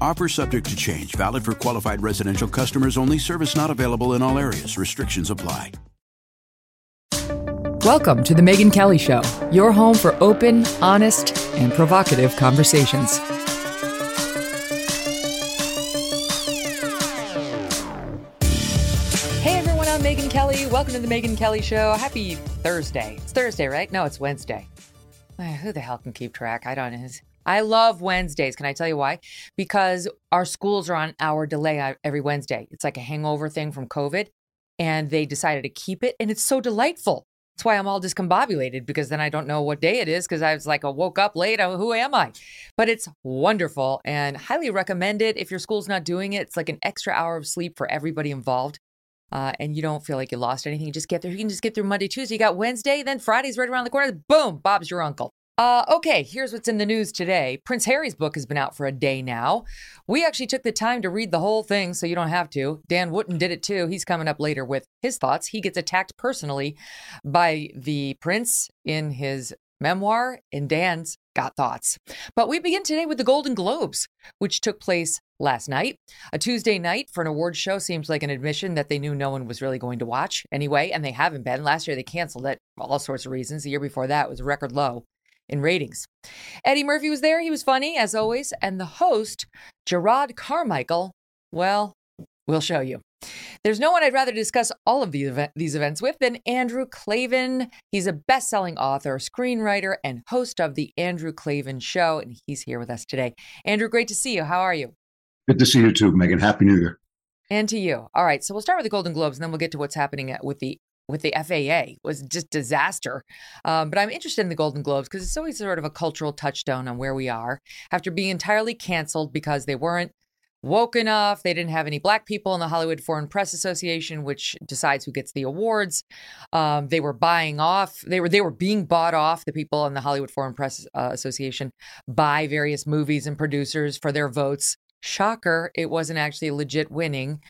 Offer subject to change, valid for qualified residential customers only, service not available in all areas. Restrictions apply. Welcome to The Megyn Kelly Show, your home for open, honest, and provocative conversations. Hey everyone, I'm Megyn Kelly. Welcome to The Megyn Kelly Show. Happy Thursday. It's Thursday, right? No, it's Wednesday. Uh, Who the hell can keep track? I don't know. I love Wednesdays. Can I tell you why? Because our schools are on hour delay every Wednesday. It's like a hangover thing from COVID, and they decided to keep it, and it's so delightful. That's why I'm all discombobulated because then I don't know what day it is because I was like, I woke up late. Who am I? But it's wonderful and highly recommended. If your school's not doing it, it's like an extra hour of sleep for everybody involved. Uh, and you don't feel like you lost anything. You just get there. You can just get through Monday, Tuesday. You got Wednesday, then Friday's right around the corner. Boom, Bob's your uncle. Uh, okay, here's what's in the news today. Prince Harry's book has been out for a day now. We actually took the time to read the whole thing, so you don't have to. Dan Wootton did it too. He's coming up later with his thoughts. He gets attacked personally by the prince in his memoir, and Dan's got thoughts. But we begin today with the Golden Globes, which took place last night. A Tuesday night for an award show seems like an admission that they knew no one was really going to watch anyway, and they haven't been. Last year they canceled it for all sorts of reasons. The year before that was a record low in ratings. Eddie Murphy was there. He was funny, as always. And the host, Jerrod Carmichael, well, we'll show you. There's no one I'd rather discuss all of these, event- these events with than Andrew Klavan. He's a best selling author, screenwriter, and host of The Andrew Klavan Show. And he's here with us today. Andrew, great to see you. How are you? Good to see you too, Megyn. Happy New Year. And to you. All right. So we'll start with the Golden Globes and then we'll get to what's happening at- with the with the FAA was just disaster. Um, but I'm interested in the Golden Globes because it's always sort of a cultural touchstone on where we are after being entirely canceled because they weren't woke enough. They didn't have any black people in the Hollywood Foreign Press Association, which decides who gets the awards. Um, they were buying off. They were they were being bought off. The people in the Hollywood Foreign Press uh, Association by various movies and producers for their votes. Shocker! It wasn't actually legit winning.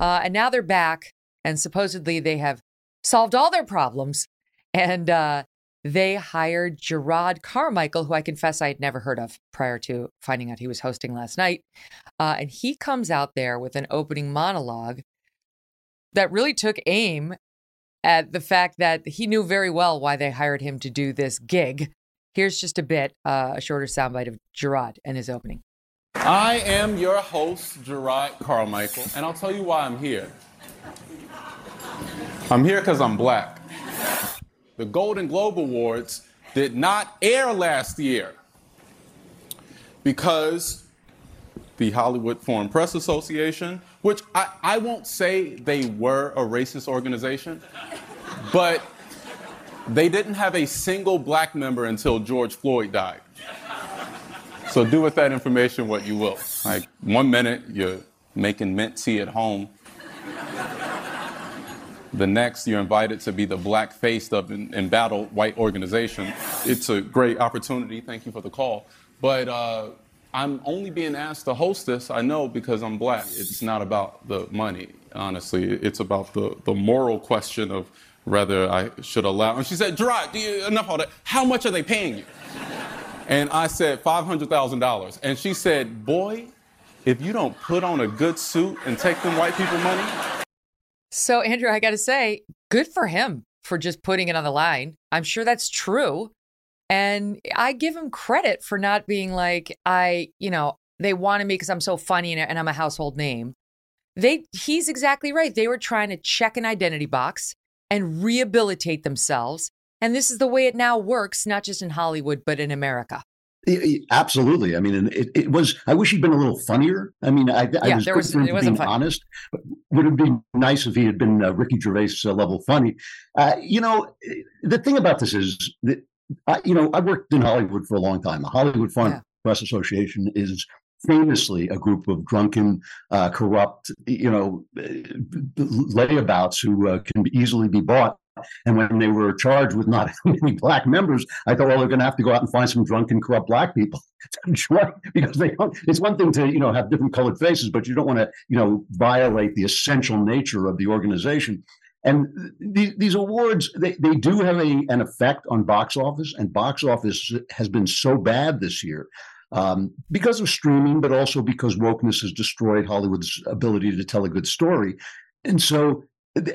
Uh, and now they're back, and supposedly they have solved all their problems. And uh, they hired Jerrod Carmichael, who I confess I had never heard of prior to finding out he was hosting last night. Uh, and he comes out there with an opening monologue that really took aim at the fact that he knew very well why they hired him to do this gig. Here's just a bit, uh, a shorter soundbite of Jerrod and his opening. I am your host, Jerrod Carmichael, and I'll tell you why I'm here. I'm here because I'm black. The Golden Globe Awards did not air last year because the Hollywood Foreign Press Association, which I, I won't say they were a racist organization, but they didn't have a single black member until George Floyd died. So do with that information what you will. Like one minute you're making mint tea at home. The next, you're invited to be the black face of an embattled white organization. It's a great opportunity. Thank you for the call. But uh, I'm only being asked to host this, I know, because I'm black. It's not about the money, honestly. It's about the, the moral question of whether I should allow. And she said, Jerrod, you, enough of that. How much are they paying you? And I said, $500,000. And she said, Boy, if you don't put on a good suit and take them white people money, So, Andrew, I got to say, good for him for just putting it on the line. I'm sure that's true. And I give him credit for not being like, I, you know, they wanted me because I'm so funny and, and I'm a household name. they he's exactly right. They were trying to check an identity box and rehabilitate themselves. And this is the way it now works, not just in Hollywood, but in America. Absolutely. I mean, it, it was. I wish he'd been a little funnier. I mean, I, I yeah, was, was being honest. But would have been nice if he had been uh, Ricky Gervais uh, level funny. Uh, you know, the thing about this is that I, you know I worked in Hollywood for a long time. The Hollywood Foreign yeah. Press Association is famously a group of drunken, uh, corrupt, you know, layabouts who uh, can easily be bought. And when they were charged with not having any black members, I thought, well, they're going to have to go out and find some drunken, corrupt black people because they don't. It's one thing to you know have different colored faces, but you don't want to you know violate the essential nature of the organization. And these, these awards, they, they do have a, an effect on box office, and box office has been so bad this year um, because of streaming, but also because wokeness has destroyed Hollywood's ability to tell a good story. And so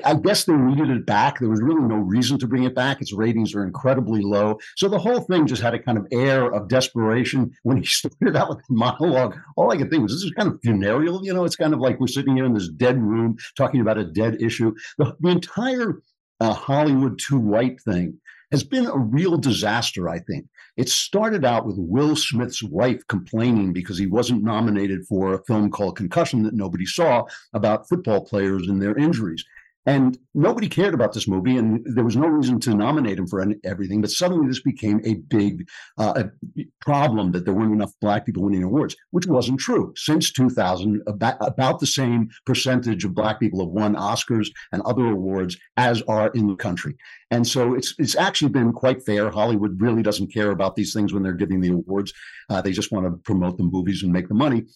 I guess they needed it back. There was really no reason to bring it back. Its ratings are incredibly low. So the whole thing just had a kind of air of desperation. When he started out with the monologue, all I could think was this is kind of funereal. You know, it's kind of like we're sitting here in this dead room talking about a dead issue. The, the entire uh, Hollywood too white thing has been a real disaster, I think. It started out with Will Smith's wife complaining because he wasn't nominated for a film called Concussion that nobody saw about football players and their injuries. And nobody cared about this movie, and there was no reason to nominate him for everything. But suddenly, this became a big uh, a problem that there weren't enough black people winning awards, which wasn't true. Since 2000, about, about the same percentage of black people have won Oscars and other awards as are in the country. And so it's it's actually been quite fair. Hollywood really doesn't care about these things when they're giving the awards. Uh, they just want to promote the movies and make the money.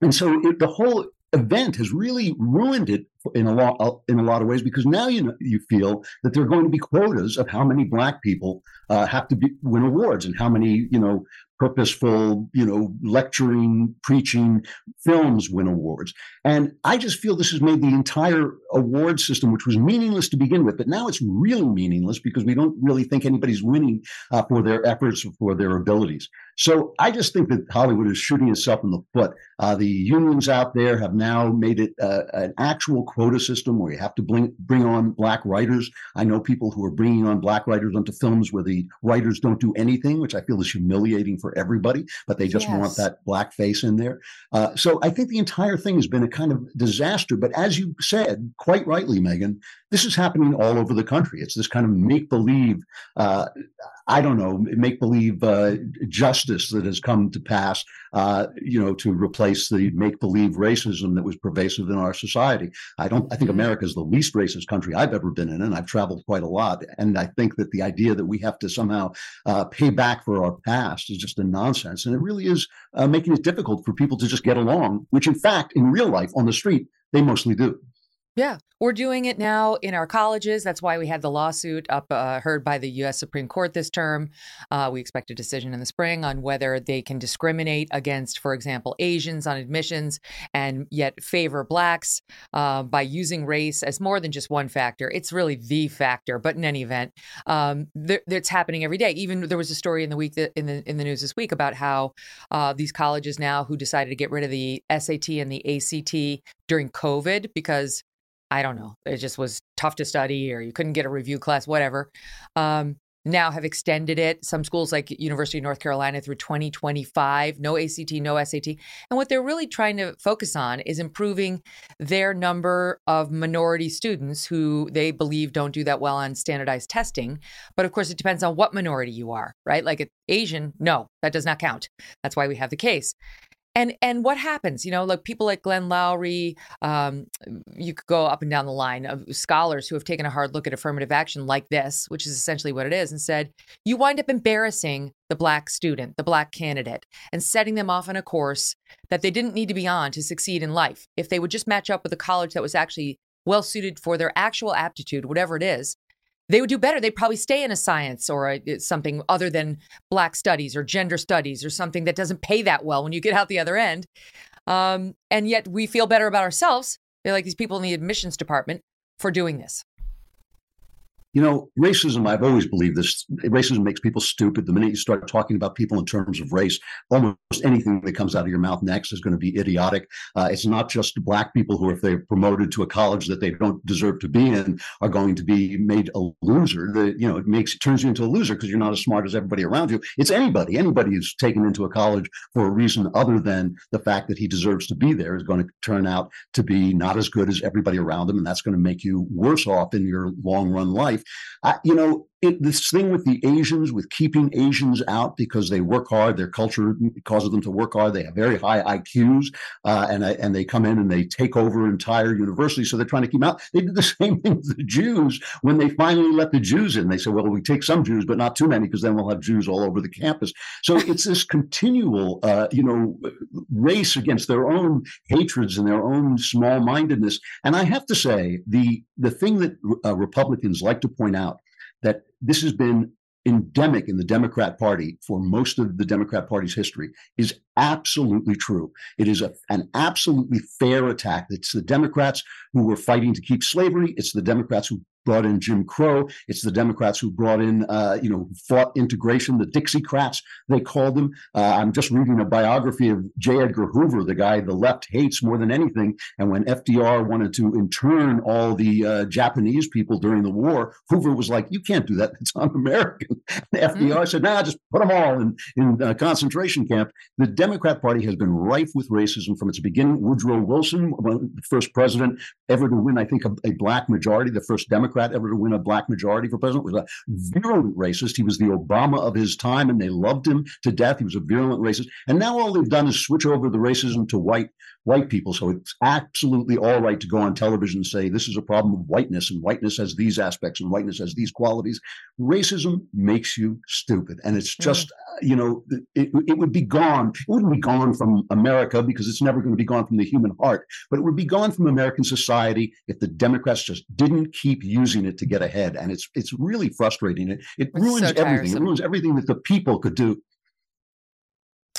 And so it, the whole event has really ruined it in a lot uh, in a lot of ways because now you know, you feel that there are going to be quotas of how many black people uh, have to be, win awards and how many you know purposeful you know lecturing preaching films win awards. And i just feel this has made the entire award system which was meaningless to begin with but now it's really meaningless because we don't really think anybody's winning uh, for their efforts or for their abilities so i just think that hollywood is shooting itself in the foot uh, the unions out there have now made it uh, an actual quota system where you have to bring, bring on black writers. I know people who are bringing on black writers onto films where the writers don't do anything, which I feel is humiliating for everybody, but they just yes. want that black face in there. Uh, so I think the entire thing has been a kind of disaster. But as you said, quite rightly, Megyn, this is happening all over the country. It's this kind of make believe, uh, I don't know, make believe uh, justice that has come to pass, uh, you know, to replace the make believe racism that was pervasive in our society. I don't. I think mm-hmm. America is the least racist country I've ever been in, and I've traveled quite a lot. And I think that the idea that we have to somehow uh, pay back for our past is just a nonsense, and it really is uh, making it difficult for people to just get along. Which, in fact, in real life on the street, they mostly do. Yeah, we're doing it now in our colleges. That's why we had the lawsuit up uh, heard by the U.S. Supreme Court this term. Uh, we expect a decision in the spring on whether they can discriminate against, for example, Asians on admissions and yet favor blacks uh, by using race as more than just one factor. It's really the factor. But in any event, um, th- it's happening every day. Even there was a story in the week that, in the in the news this week about how uh, these colleges now who decided to get rid of the SAT and the ACT during COVID because I don't know, it just was tough to study or you couldn't get a review class, whatever. Um, now have extended it. Some schools like University of North Carolina through 2025, no ACT, no SAT. And what they're really trying to focus on is improving their number of minority students who they believe don't do that well on standardized testing. But of course, it depends on what minority you are, right? Like Asian, no, that does not count. That's why we have the case and and what happens you know like people like Glenn Loury um, you could go up and down the line of scholars who have taken a hard look at affirmative action like this which is essentially what it is and said you wind up embarrassing the black student the black candidate and setting them off on a course that they didn't need to be on to succeed in life. If they would just match up with a college that was actually well suited for their actual aptitude whatever it is they would do better. They'd probably stay in a science or a, something other than Black studies or gender studies or something that doesn't pay that well when you get out the other end. Um, and yet we feel better about ourselves, like these people in the admissions department, for doing this. You know, racism, I've always believed this. Racism makes people stupid. The minute you start talking about people in terms of race, almost anything that comes out of your mouth next is going to be idiotic. Uh, it's not just black people who, if they're promoted to a college that they don't deserve to be in, are going to be made a loser. The, you know, it makes it turns you into a loser because you're not as smart as everybody around you. It's anybody. Anybody who's taken into a college for a reason other than the fact that he deserves to be there is going to turn out to be not as good as everybody around him, and that's going to make you worse off in your long run life life. I, you know, it, this thing with the Asians, with keeping Asians out because they work hard, their culture causes them to work hard. They have very high IQs, uh, and and they come in and they take over entire universities. So they're trying to keep them out. They did the same thing with the Jews when they finally let the Jews in. They said, "Well, we take some Jews, but not too many, because then we'll have Jews all over the campus." So it's this continual, uh, you know, race against their own hatreds and their own small-mindedness. And I have to say, the the thing that uh, Republicans like to point out that this has been endemic in the Democrat Party for most of the Democrat Party's history is absolutely true. It is a, an absolutely fair attack. It's the Democrats who were fighting to keep slavery. It's the Democrats who brought in Jim Crow. It's the Democrats who brought in, uh, you know, fought integration, the Dixiecrats, they called them. Uh, I'm just reading a biography of J. Edgar Hoover, the guy the left hates more than anything. And when FDR wanted to intern all the uh, Japanese people during the war, Hoover was like, you can't do that. It's un-American. FDR mm-hmm. said, nah, just put them all in, in uh, concentration camp. The Democrat Party has been rife with racism from its beginning. Woodrow Wilson, the first president ever to win, I think, a, a black majority, the first Democrat Democrat ever to win a black majority for president, was a virulent racist. He was the Obama of his time, and they loved him to death. He was a virulent racist. And now all they've done is switch over the racism to white white people. So it's absolutely all right to go on television and say this is a problem of whiteness, and whiteness has these aspects, and whiteness has these qualities. Racism makes you stupid, and it's just mm. you know it, it would be gone. It wouldn't be gone from America because it's never going to be gone from the human heart, but it would be gone from American society if the Democrats just didn't keep using it to get ahead. And it's it's really frustrating. It it ruins so everything. It ruins everything that the people could do.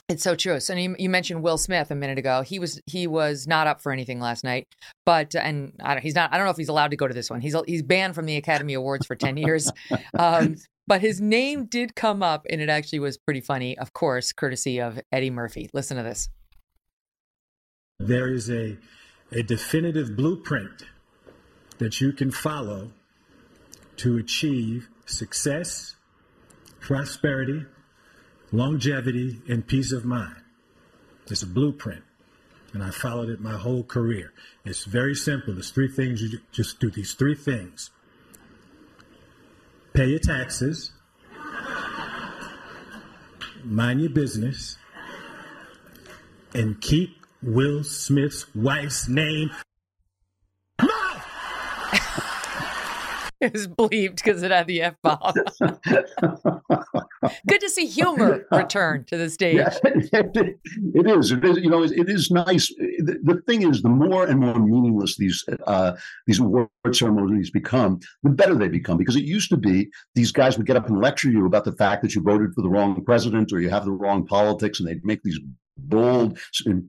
It's so true. So you, you, mentioned Will Smith a minute ago. He was he was not up for anything last night, but and he's not. I don't know if he's allowed to go to this one. He's he's banned from the Academy Awards for ten years. Um, but his name did come up, and it actually was pretty funny. Of course, courtesy of Eddie Murphy. Listen to this. There is a a definitive blueprint that you can follow to achieve success, prosperity longevity, and peace of mind. It's a blueprint. And I followed it my whole career. It's very simple. There's three things you just do these three things. Pay your taxes. mind your business. And keep Will Smith's wife's name it was bleeped because it had the F bomb. Good to see humor return to the stage. Yeah, it is. It is. You know, it is nice. The, the thing is, the more and more meaningless these uh, these award ceremonies become, the better they become. Because it used to be these guys would get up and lecture you about the fact that you voted for the wrong president or you have the wrong politics, and they'd make these bold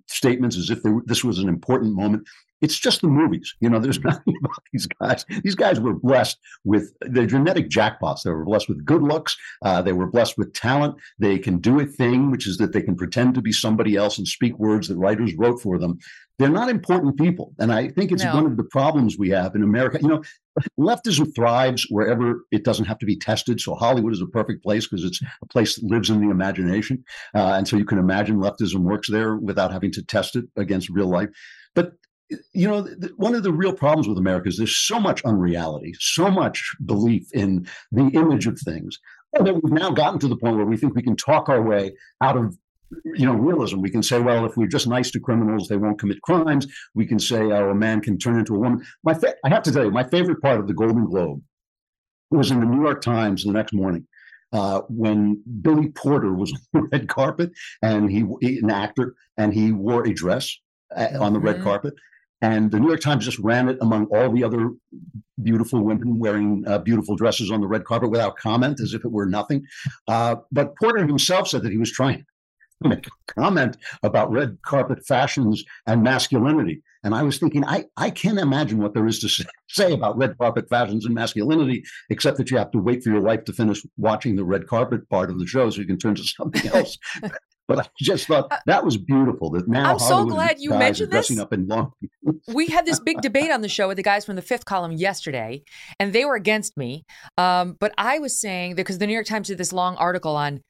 statements as if were, this was an important moment. It's just the movies. You know, there's mm-hmm. nothing about these guys. These guys were blessed with the genetic jackpots. They were blessed with good looks. Uh, they were blessed with talent. They can do a thing, which is that they can pretend to be somebody else and speak words that writers wrote for them. They're not important people. And I think it's no. one of the problems we have in America. You know, leftism thrives wherever it doesn't have to be tested. So Hollywood is a perfect place because it's a place that lives in the imagination. Uh, and so you can imagine leftism works there without having to test it against real life. But you know, one of the real problems with America is there's so much unreality, so much belief in the image of things that we've now gotten to the point where we think we can talk our way out of you know realism. We can say well if we're just nice to criminals they won't commit crimes. We can say oh a man can turn into a woman. My fa- i have to tell you my favorite part of the golden globe was in the new york times the next morning uh, when billy porter was on the red carpet and he, he an actor and he wore a dress uh, on the red mm-hmm. carpet and the New York Times just ran it among all the other beautiful women wearing uh, beautiful dresses on the red carpet without comment, as if it were nothing. Uh, but Porter himself said that he was trying to make a comment about red carpet fashions and masculinity. And I was thinking, I, I can't imagine what there is to say about red carpet fashions and masculinity, except that you have to wait for your wife to finish watching the red carpet part of the show so you can turn to something else. But I just thought uh, that was beautiful. That now I'm so glad you mentioned this. up in long. we had this big debate on the show with the guys from the Fifth Column yesterday, and they were against me. Um, but I was saying because the New York Times did this long article on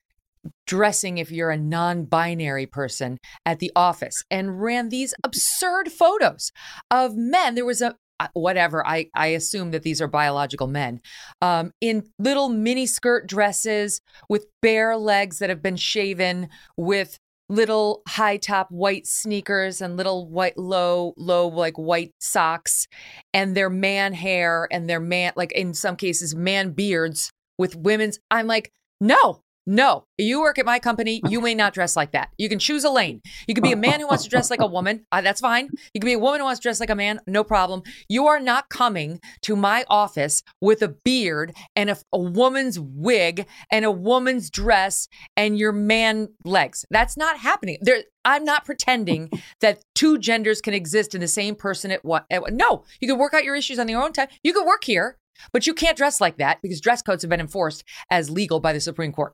dressing if you're a non-binary person at the office and ran these absurd photos of men there was a whatever i i assume that these are biological men. Um, in little mini skirt dresses with bare legs that have been shaven with little high top white sneakers and little white low low like white socks and their man hair and their man like in some cases man beards with women's i'm like no no, you work at my company. You may not dress like that. You can choose a lane. You can be a man who wants to dress like a woman. Uh, that's fine. You can be a woman who wants to dress like a man. No problem. You are not coming to my office with a beard and a, a woman's wig and a woman's dress and your man legs. That's not happening. There, I'm not pretending that two genders can exist in the same person at what. At, no, you can work out your issues on your own time. You can work here, but you can't dress like that because dress codes have been enforced as legal by the Supreme Court.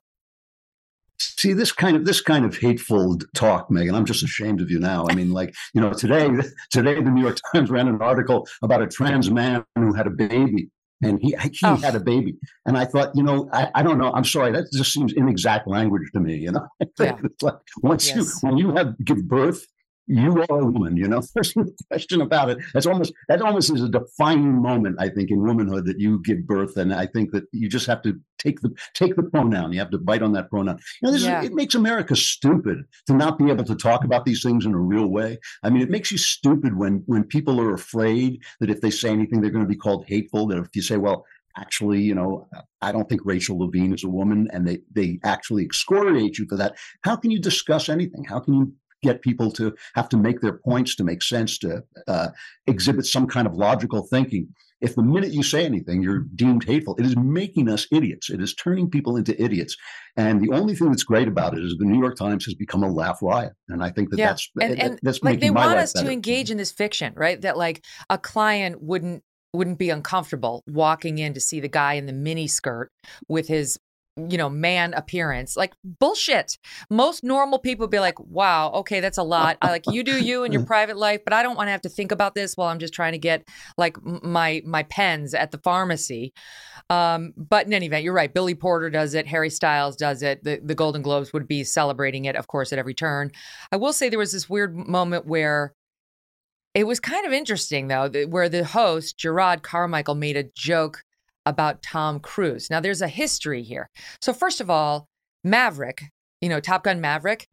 See this kind of this kind of hateful talk, Megyn I'm just ashamed of you now. I mean, like you know, today today the New York Times ran an article about a trans man who had a baby, and he he oh. had a baby, and I thought, you know, I, I don't know. I'm sorry, that just seems inexact language to me. You know, yeah. it's like once yes. you when you have give birth, you are a woman, you know. There's no question about it. That's almost that almost is a defining moment, I think, in womanhood that you give birth, and I think that you just have to take the take the pronoun. You have to bite on that pronoun. You know, this yeah. is, it makes America stupid to not be able to talk about these things in a real way. I mean, it makes you stupid when when people are afraid that if they say anything, they're going to be called hateful. That if you say, well, actually, you know, I don't think Rachel Levine is a woman, and they they actually excoriate you for that. How can you discuss anything? How can you get people to have to make their points to make sense, to uh, exhibit some kind of logical thinking. If the minute you say anything, you're deemed hateful, it is making us idiots. It is turning people into idiots. And the only thing that's great about it is the New York Times has become a laugh riot. And I think that yeah. that's, and, and that's like they want us better. to engage in this fiction, right? That like a client wouldn't wouldn't be uncomfortable walking in to see the guy in the mini skirt with his you know, man appearance. Like bullshit. Most normal people be like, wow, okay, that's a lot. I like you do you in your private life, but I don't want to have to think about this while I'm just trying to get like my my pens at the pharmacy. Um, but in any event, you're right. Billy Porter does it. Harry Styles does it. The the Golden Globes would be celebrating it, of course, at every turn. I will say there was this weird moment where it was kind of interesting though, where the host Jerrod Carmichael made a joke about Tom Cruise. Now, there's a history here. So, first of all, Maverick, you know, Top Gun Maverick,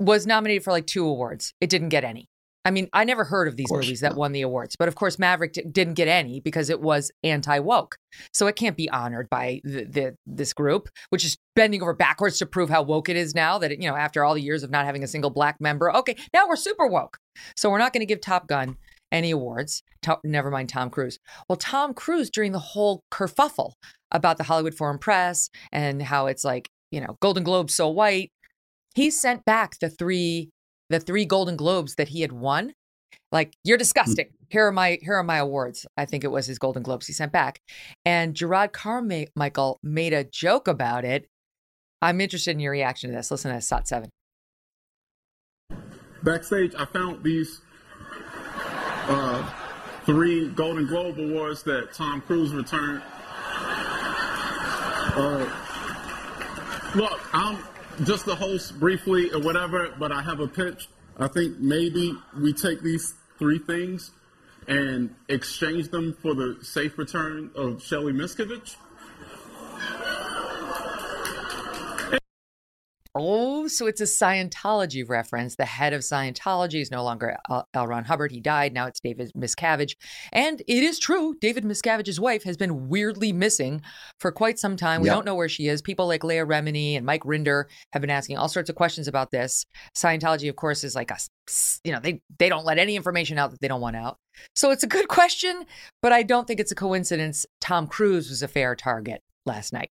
was nominated for like two awards. It didn't get any. I mean, I never heard of these of movies that won the awards, but of course, Maverick d- didn't get any because it was anti woke. So it can't be honored by the, the, this group, which is bending over backwards to prove how woke it is now that, it, you know, after all the years of not having a single black member, okay, now we're super woke. So we're not going to give Top Gun any awards. never mind Tom Cruise. Well, Tom Cruise during the whole kerfuffle about the Hollywood Foreign Press and how it's like you know Golden Globes so white, he sent back the three the three Golden Globes that he had won. Like you're hmm. disgusting. Here are my here are my awards. I think it was his Golden Globes he sent back, and Jerrod Carmichael made a joke about it. I'm interested in your reaction to this. Listen to this, SOT seven. Backstage, I found these uh, three Golden Globe awards that Tom Cruise returned. Uh, look, I'm just the host briefly or whatever, but I have a pitch. I think maybe we take these three things and exchange them for the safe return of Shelly Miscavige. Oh, so it's a Scientology reference. The head of Scientology is no longer L. Ron Hubbard. He died. Now it's David Miscavige. And it is true, David Miscavige's wife has been weirdly missing for quite some time. We yep. don't know where she is. People like Leah Remini and Mike Rinder have been asking all sorts of questions about this. Scientology, of course, is like a, you know, they, they don't let any information out that they don't want out. So it's a good question, but I don't think it's a coincidence Tom Cruise was a fair target last night.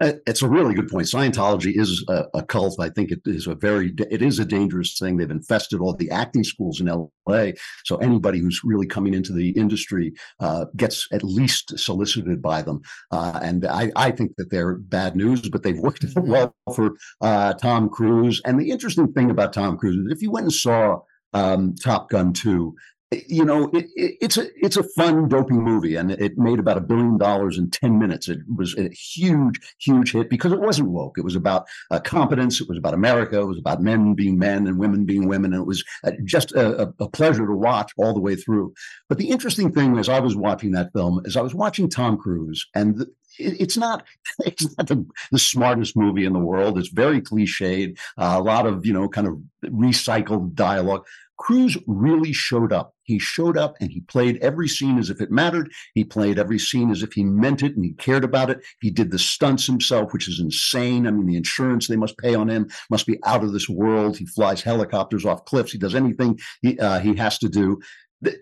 Uh, it's a really good point. Scientology is a, a, cult. I think it is a very, it is a dangerous thing. They've infested all the acting schools in LA. So anybody who's really coming into the industry uh, gets at least solicited by them. Uh, and I, I, think that they're bad news, but they've worked mm-hmm. well for uh, Tom Cruise. And the interesting thing about Tom Cruise is if you went and saw um, Top Gun 2, you know, it, it, it's a it's a fun doping movie, and it made about a billion dollars in ten minutes. It was a huge, huge hit because it wasn't woke. It was about uh, competence. It was about America. It was about men being men and women being women. And it was uh, just a, a, pleasure to watch all the way through. But the interesting thing as I was watching that film is I was watching Tom Cruise, and the, it's not it's not the, the, smartest movie in the world. It's very cliched, uh, a lot of you know kind of recycled dialogue. Cruise really showed up. He showed up and he played every scene as if it mattered. He played every scene as if he meant it and he cared about it. He did the stunts himself, which is insane. I mean, the insurance they must pay on him must be out of this world. He flies helicopters off cliffs. He does anything he, uh, he has to do.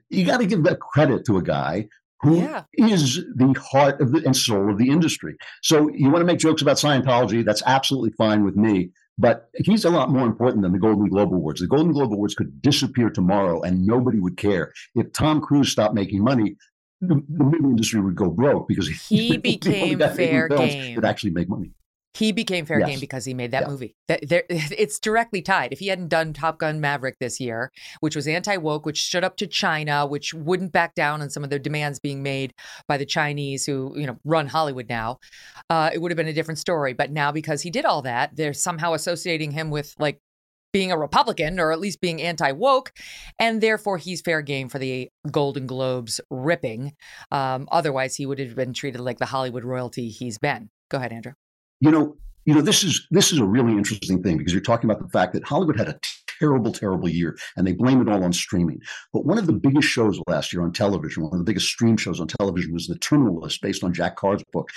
You got to give that credit to a guy who yeah. is the heart of the and soul of the industry. So you want to make jokes about Scientology? That's absolutely fine with me. But he's a lot more important than the Golden Globe Awards. The Golden Globe Awards could disappear tomorrow and nobody would care. If Tom Cruise stopped making money, the, the movie industry would go broke because he, he became fair game. Could actually make money. He became fair yes. game because he made that yeah. movie. That, there, it's directly tied. If he hadn't done Top Gun Maverick this year, which was anti woke, which stood up to China, which wouldn't back down on some of the demands being made by the Chinese who you know run Hollywood now, uh, it would have been a different story. But now because he did all that, they're somehow associating him with like being a Republican or at least being anti woke, and therefore he's fair game for the Golden Globes ripping. Um, otherwise, he would have been treated like the Hollywood royalty he's been. Go ahead, Andrew you know, you know, this is this is a really interesting thing because you're talking about the fact that Hollywood had a terrible, terrible year, and they blame it all on streaming. But one of the biggest shows last year on television, one of the biggest stream shows on television, was The Terminal List, based on Jack Carr's book,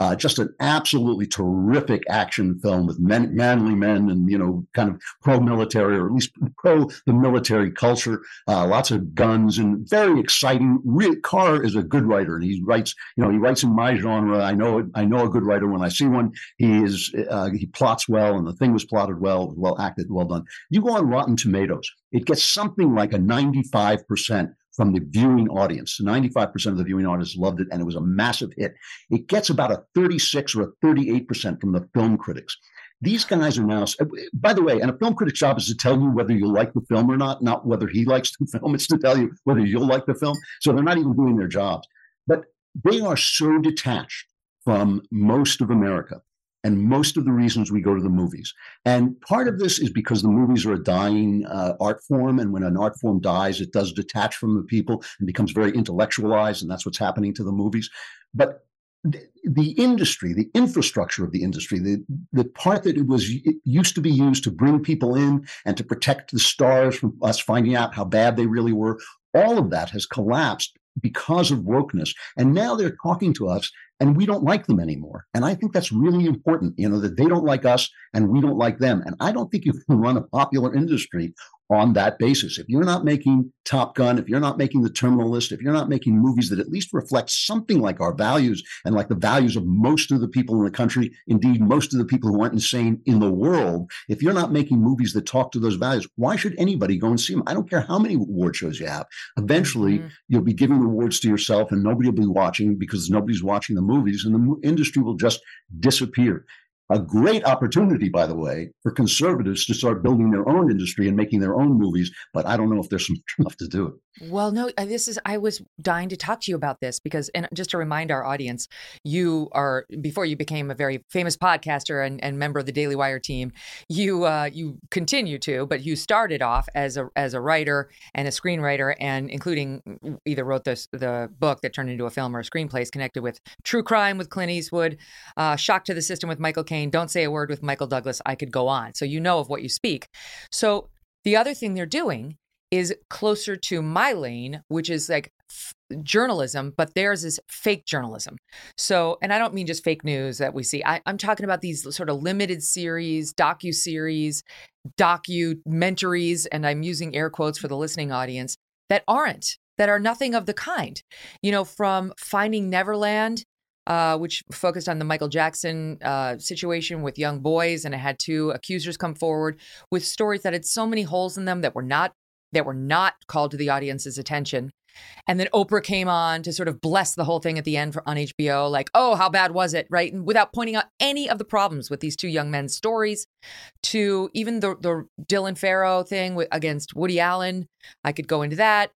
uh, just an absolutely terrific action film with men, manly men and, you know, kind of pro military or at least pro the military culture. Uh, lots of guns and very exciting. Re- Carr is a good writer and he writes, you know, he writes in my genre. I know, I know a good writer when I see one. He is, uh, he plots well and the thing was plotted well, well acted, well done. You go on Rotten Tomatoes, it gets something like a 95% from the viewing audience. 95% of the viewing audience loved it, and it was a massive hit. It gets about a 36 or a 38% from the film critics. These guys are now, uh, by the way, and a film critic's job is to tell you whether you like the film or not, not whether he likes the film. It's to tell you whether you'll like the film. So they're not even doing their jobs. But they are so detached from most of America and most of the reasons we go to the movies. And part of this is because the movies are a dying uh, art form. And when an art form dies, it does detach from the people and becomes very intellectualized. And that's what's happening to the movies. But the industry, the infrastructure of the industry, the, the part that it was it used to be used to bring people in and to protect the stars from us finding out how bad they really were, all of that has collapsed because of wokeness. And now they're talking to us and we don't like them anymore. And I think that's really important, you know, that they don't like us and we don't like them. And I don't think you can run a popular industry on that basis. If you're not making Top Gun, if you're not making The Terminal List, if you're not making movies that at least reflect something like our values and like the values of most of the people in the country, indeed, most of the people who aren't insane in the world, if you're not making movies that talk to those values, why should anybody go and see them? I don't care how many award shows you have. Eventually, mm-hmm. you'll be giving awards to yourself and nobody will be watching because nobody's watching the movies and the industry will just disappear a great opportunity, by the way, for conservatives to start building their own industry and making their own movies. But I don't know if there's enough to do it. Well, no, uh, this is, I was dying to talk to you about this because, and just to remind our audience, you are, before you became a very famous podcaster and, and member of the Daily Wire team, you, uh, you continue to, but you started off as a, as a writer and a screenwriter and including either wrote this, the book that turned into a film or a screenplays connected with true crime with Clint Eastwood, uh, Shock to the System with Michael Caine, Don't Say a Word with Michael Douglas. I could go on. So you know of what you speak. So the other thing they're doing is closer to my lane, which is like f- journalism, but theirs is fake journalism. So, and I don't mean just fake news that we see. I, am talking about these sort of limited series, docu series, documentaries, and I'm using air quotes for the listening audience that aren't, that are nothing of the kind. You know, from Finding Neverland uh, which focused on the Michael Jackson uh, situation with young boys, and it had two accusers come forward with stories that had so many holes in them that were not that were not called to the audience's attention. And then Oprah came on to sort of bless the whole thing at the end for, on HBO, like, oh, how bad was it, right? And without pointing out any of the problems with these two young men's stories, to even the the Dylan Farrow thing against Woody Allen. I could go into that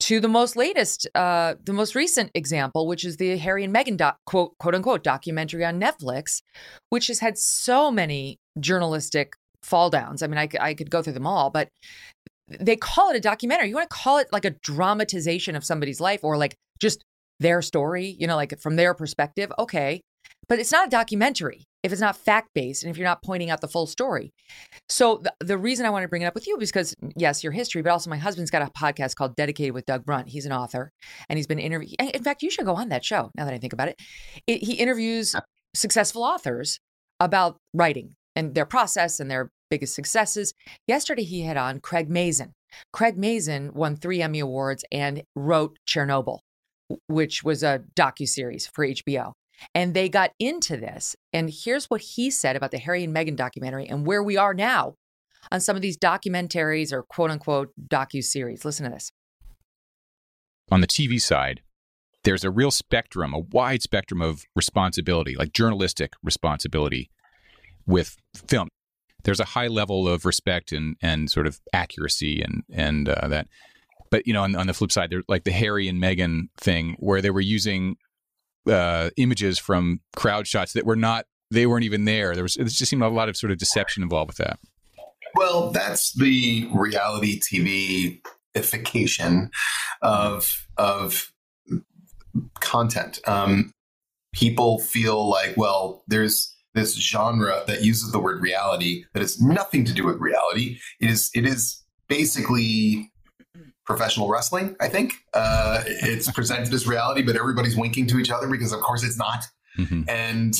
to the most latest, uh, the most recent example, which is the Harry and Meghan doc, quote quote unquote documentary on Netflix, which has had so many journalistic fall downs. I mean, I, I could go through them all, but they call it a documentary. You want to call it like a dramatization of somebody's life or like just their story, you know, like from their perspective. Okay. But it's not a documentary if it's not fact based and if you're not pointing out the full story. So the, the reason I want to bring it up with you is because mm, yes, your history, but also my husband's got a podcast called Dedicated with Doug Brunt. He's an author and he's been interviewed. In fact, you should go on that show. Now that I think about it, it he interviews successful authors about writing and their process and their biggest successes. Yesterday, he had on Craig Mazin. Craig Mazin won three Emmy awards and wrote Chernobyl, which was a docu series for HBO. And they got into this. And here's what he said about the Harry and Meghan documentary and where we are now on some of these documentaries or quote unquote docu series. Listen to this. On the TV side, there's a real spectrum, a wide spectrum of responsibility, like journalistic responsibility with film. There's a high level of respect and and sort of accuracy and and uh, that. But you know, on, on the flip side, there's like the Harry and Meghan thing, where they were using uh, images from crowd shots that were not they weren't even there. There was it just seemed a lot of sort of deception involved with that. Well, that's the reality TV ification of of content. Um, people feel like, well, there's this genre that uses the word reality that has nothing to do with reality. It is it is basically professional wrestling. I think uh, it's presented as reality, but everybody's winking to each other because, of course, it's not. Mm-hmm. And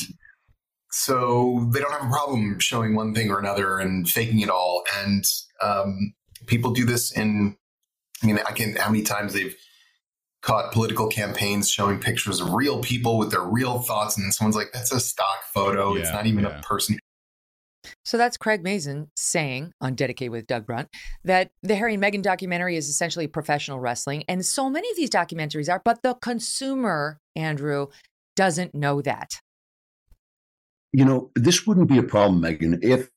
so they don't have a problem showing one thing or another and faking it all. And um, people do this in. I mean, I can. How many times they've caught political campaigns showing pictures of real people with their real thoughts, and someone's like, "That's a stock photo. Yeah, it's not even yeah. a person." So that's Craig Mazin saying on Dedicated with Doug Brunt that the Harry and Meghan documentary is essentially professional wrestling. And so many of these documentaries are, but the consumer, Andrew, doesn't know that. You know, this wouldn't be a problem, Megyn, if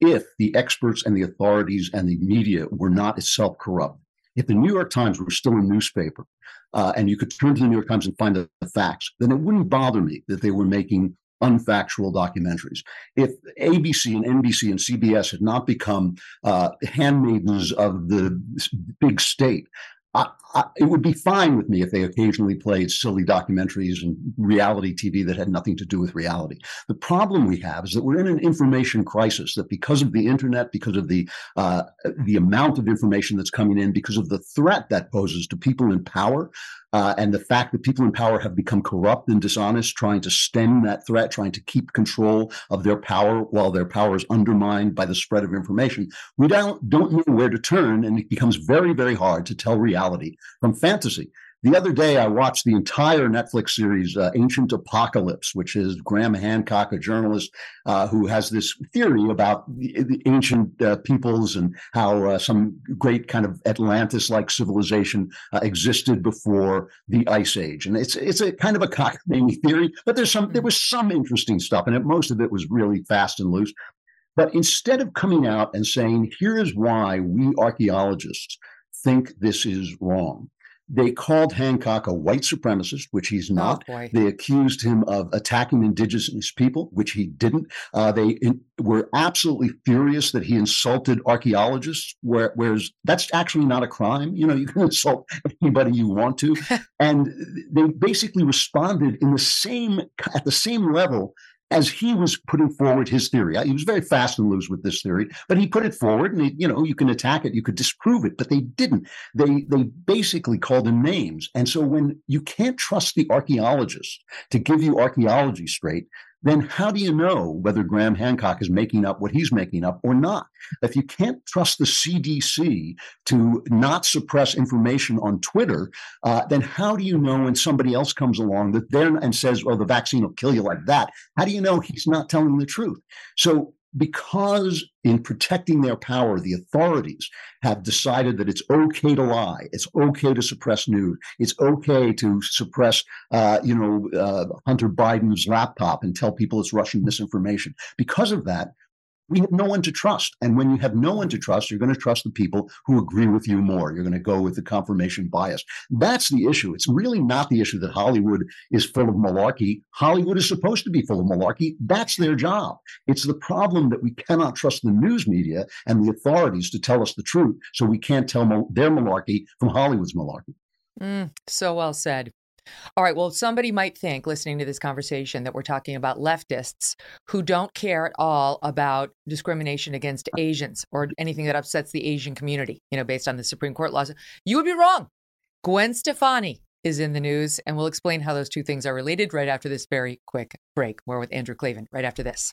if the experts and the authorities and the media were not itself corrupt. If the New York Times were still a newspaper, uh, and you could turn to the New York Times and find the, the facts, then it wouldn't bother me that they were making unfactual documentaries. If ABC and NBC and CBS had not become uh, handmaidens of the big state, I, I, it would be fine with me if they occasionally played silly documentaries and reality TV that had nothing to do with reality. The problem we have is that we're in an information crisis. That because of the internet, because of the uh, the amount of information that's coming in, because of the threat that poses to people in power, uh, and the fact that people in power have become corrupt and dishonest, trying to stem that threat, trying to keep control of their power while their power is undermined by the spread of information, we don't, don't know where to turn, and it becomes very, very hard to tell reality from fantasy. The other day, I watched the entire Netflix series, uh, Ancient Apocalypse, which is Graham Hancock, a journalist uh, who has this theory about the, the ancient uh, peoples and how uh, some great kind of Atlantis-like civilization uh, existed before the Ice Age. And it's it's a kind of a cockamamie theory, but there's some there was some interesting stuff, and it, most of it was really fast and loose. But instead of coming out and saying, "Here is why we archaeologists think this is wrong," They called Hancock a white supremacist, which he's oh, not. Oh, they accused him of attacking indigenous people, which he didn't. Uh, they in, were absolutely furious that he insulted archaeologists, where, whereas that's actually not a crime. You know, you can insult anybody you want to. and they basically responded in the same at the same level as he was putting forward his theory. He was very fast and loose with this theory, but he put it forward, and he, you know you can attack it, you could disprove it, but they didn't. They they basically called him names, and so when you can't trust the archaeologists to give you archaeology straight, then how do you know whether Graham Hancock is making up what he's making up or not? If you can't trust the CDC to not suppress information on Twitter, uh, then how do you know when somebody else comes along that then and says, "Well, the vaccine will kill you like that"? How do you know he's not telling the truth? So because in protecting their power, the authorities have decided that it's okay to lie, it's okay to suppress news, it's okay to suppress, uh, you know, uh, Hunter Biden's laptop and tell people it's Russian misinformation. Because of that, we have no one to trust. And when you have no one to trust, you're going to trust the people who agree with you more. You're going to go with the confirmation bias. That's the issue. It's really not the issue that Hollywood is full of malarkey. Hollywood is supposed to be full of malarkey. That's their job. It's the problem that we cannot trust the news media and the authorities to tell us the truth. So we can't tell their malarkey from Hollywood's malarkey. Mm, so well said. All right. Well, somebody might think, listening to this conversation, that we're talking about leftists who don't care at all about discrimination against Asians or anything that upsets the Asian community, you know, based on the Supreme Court laws. You would be wrong. Gwen Stefani is in the news, and we'll explain how those two things are related right after this very quick break. More with Andrew Klavan right after this.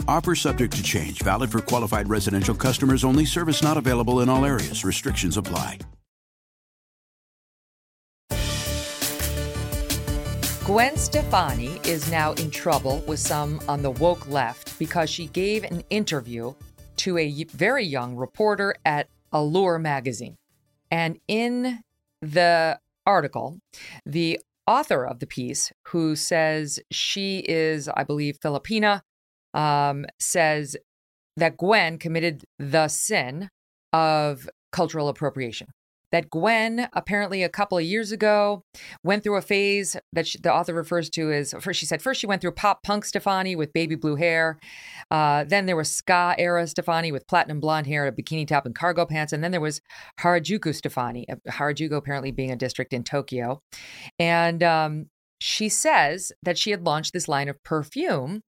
Offer subject to change, valid for qualified residential customers only. Service not available in all areas. Restrictions apply. Gwen Stefani is now in trouble with some on the woke left because she gave an interview to a very young reporter at Allure magazine. And in the article, the author of the piece, who says she is, I believe, Filipina, um, says that Gwen committed the sin of cultural appropriation. That Gwen, apparently a couple of years ago, went through a phase that she, the author refers to as first, she said, first she went through pop punk Stefani with baby blue hair. Uh, then there was ska era Stefani with platinum blonde hair, a bikini top, and cargo pants. And then there was Harajuku Stefani, Harajuku apparently being a district in Tokyo. And um, she says that she had launched this line of perfume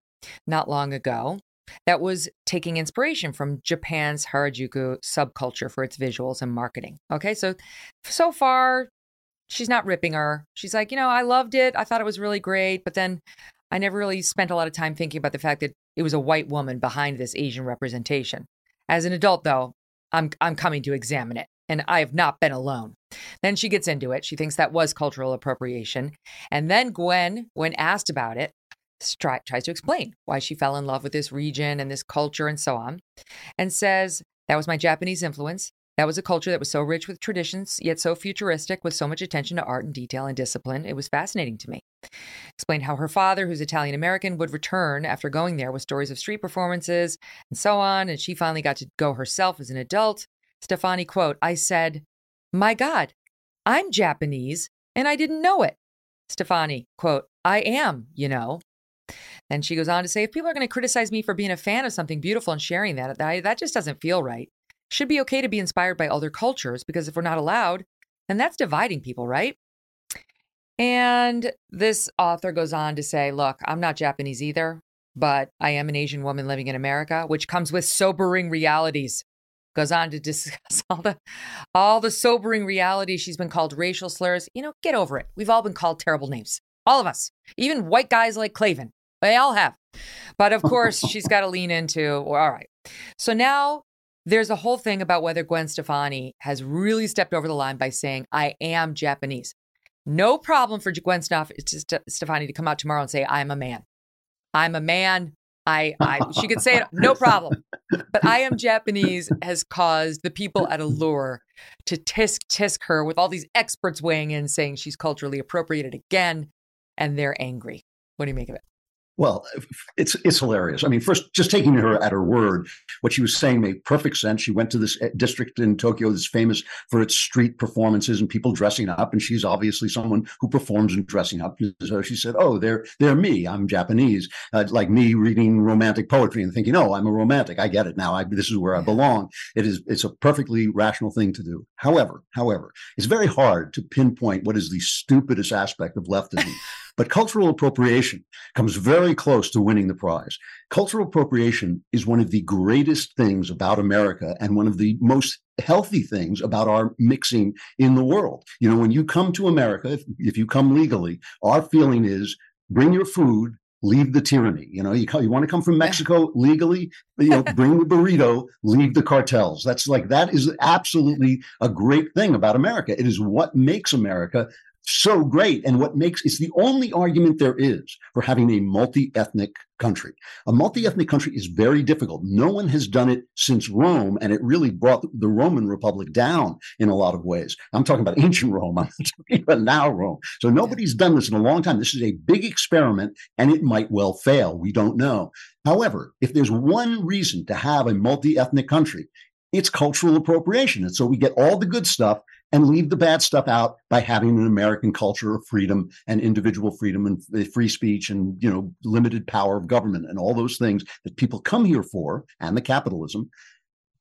not long ago that was taking inspiration from Japan's Harajuku subculture for its visuals and marketing. Okay, so so far she's not ripping her. She's like, you know, I loved it. I thought it was really great, but then I never really spent a lot of time thinking about the fact that it was a white woman behind this Asian representation. As an adult though, I'm I'm coming to examine it and I have not been alone. Then she gets into it. She thinks that was cultural appropriation. And then Gwen, when asked about it, tries to explain why she fell in love with this region and this culture and so on, and says, That was my Japanese influence. That was a culture that was so rich with traditions, yet so futuristic, with so much attention to art and detail and discipline. It was fascinating to me. Explained how her father, who's Italian American, would return after going there with stories of street performances and so on, and she finally got to go herself as an adult. Stefani quote, I said, My God, I'm Japanese, and I didn't know it. Stefani, quote, I am, you know. And she goes on to say, if people are going to criticize me for being a fan of something beautiful and sharing that, that, that just doesn't feel right. Should be okay to be inspired by other cultures because if we're not allowed, then that's dividing people, right? And this author goes on to say, look, I'm not Japanese either, but I am an Asian woman living in America, which comes with sobering realities. Goes on to discuss all the all the sobering realities. She's been called racial slurs. You know, get over it. We've all been called terrible names. All of us. Even white guys like Klavan, They all have. But of course, she's got to lean into, well, all right. So now there's a whole thing about whether Gwen Stefani has really stepped over the line by saying, I am Japanese. No problem for Gwen Stefani to come out tomorrow and say, I'm a man. I'm a man. I, I she could say it, no problem. But I am Japanese has caused the people at Allure to tisk tisk her with all these experts weighing in saying she's culturally appropriated again, and they're angry. What do you make of it? Well, it's it's hilarious. I mean, first, just taking her at her word, what she was saying made perfect sense. She went to this eh, district in Tokyo that's famous for its street performances and people dressing up, and she's obviously someone who performs in dressing up. So she said, "Oh, they're they're me. I'm Japanese, uh, like me reading romantic poetry and thinking, oh, I'm a romantic. I get it now. I, this is where I belong. It is it's a perfectly rational thing to do. However, however, it's very hard to pinpoint what is the stupidest aspect of leftism." But cultural appropriation comes very close to winning the prize. Cultural appropriation is one of the greatest things about America and one of the most healthy things about our mixing in the world. You know, when you come to America, if, if you come legally, our feeling is bring your food, leave the tyranny. You know, you, you want to come from Mexico legally, you know, bring the burrito, leave the cartels. That's like, that is absolutely a great thing about America. It is what makes America so great. And what makes it's the only argument there is for having a multi ethnic country. A multi ethnic country is very difficult. No one has done it since Rome, and it really brought the Roman Republic down in a lot of ways. I'm talking about ancient Rome, I'm talking about now Rome. So nobody's done this in a long time. This is a big experiment, and it might well fail. We don't know. However, if there's one reason to have a multi ethnic country, it's cultural appropriation. And so we get all the good stuff and leave the bad stuff out by having an American culture of freedom and individual freedom and free speech and you know limited power of government and all those things that people come here for and the capitalism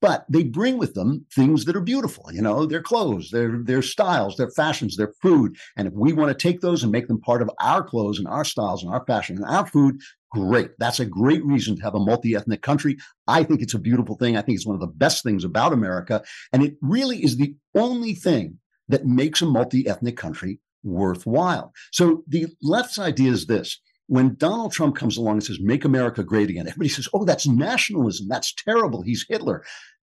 but they bring with them things that are beautiful you know their clothes their their styles their fashions their food. And if we want to take those and make them part of our clothes and our styles and our fashion and our food great. That's a great reason to have a multi-ethnic country. I think it's a beautiful thing. I think it's one of the best things about america. And it really is the only thing that makes a multi-ethnic country worthwhile. So the left's idea is this. When Donald Trump comes along and says, make America great again, everybody says, oh, that's nationalism. That's terrible. He's Hitler.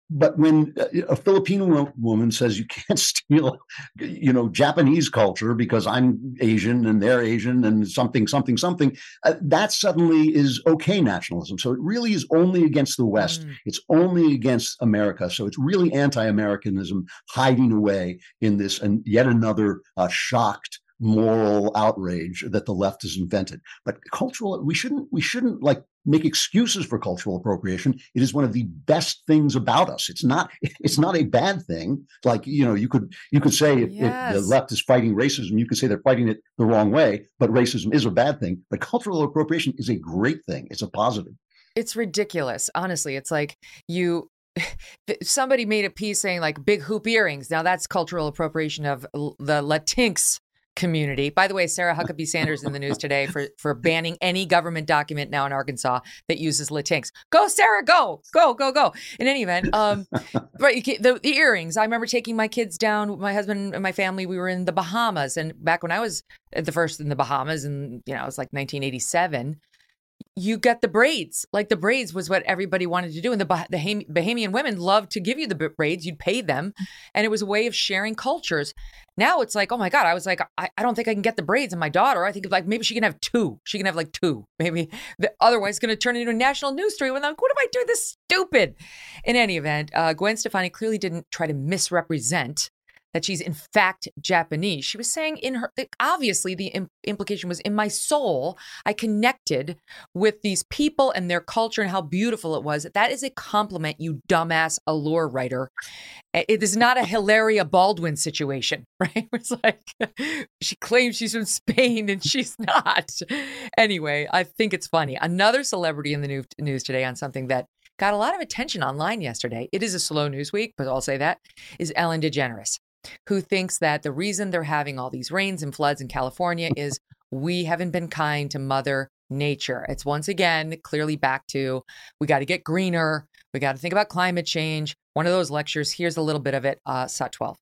But when a Filipino woman says you can't steal, you know, Japanese culture because I'm Asian and they're Asian and something, something, something, uh, that suddenly is okay nationalism. So it really is only against the West. Mm. It's only against America. So it's really anti-Americanism hiding away in this and yet another uh, shocked moral outrage that the left has invented. But cultural, we shouldn't we shouldn't like make excuses for cultural appropriation. It is one of the best things about us. It's not it's not a bad thing. Like you know, you could you could say if, yes. if the left is fighting racism, you could say they're fighting it the wrong way. But racism is a bad thing. But cultural appropriation is a great thing. It's a positive. It's ridiculous. Honestly, it's like you somebody made a piece saying like big hoop earrings. Now that's cultural appropriation of the Latinx community. By the way, Sarah Huckabee Sanders in the news today for for banning any government document now in Arkansas that uses Latinx. Go, Sarah, go, go, go, go. In any event, um, right, the, the earrings. I remember taking my kids down, with my husband and my family. We were in the Bahamas, and back when I was the first in the Bahamas, and you know, it was like 1987 you get the braids. Like the braids was what everybody wanted to do. And the, the Bahamian women loved to give you the braids. You'd pay them. And it was a way of sharing cultures. Now it's like, oh my God, I was like, I, I don't think I can get the braids. And my daughter, I think of like maybe she can have two. She can have like two. Maybe the, otherwise it's going to turn into a national news story when I'm like, what am I doing this stupid? In any event, uh, Gwen Stefani clearly didn't try to misrepresent that she's in fact Japanese. She was saying in her, obviously, the implication was in my soul, I connected with these people and their culture and how beautiful it was. That is a compliment, you dumbass allure writer. It is not a Hilaria Baldwin situation, right? It's like she claims she's from Spain and she's not. Anyway, I think it's funny. Another celebrity in the news today on something that got a lot of attention online yesterday. It is a slow news week, but I'll say that is Ellen DeGeneres who thinks that the reason they're having all these rains and floods in California is we haven't been kind to Mother Nature. It's once again clearly back to we got to get greener. We got to think about climate change. One of those lectures. Here's a little bit of it. Uh, SOT 12.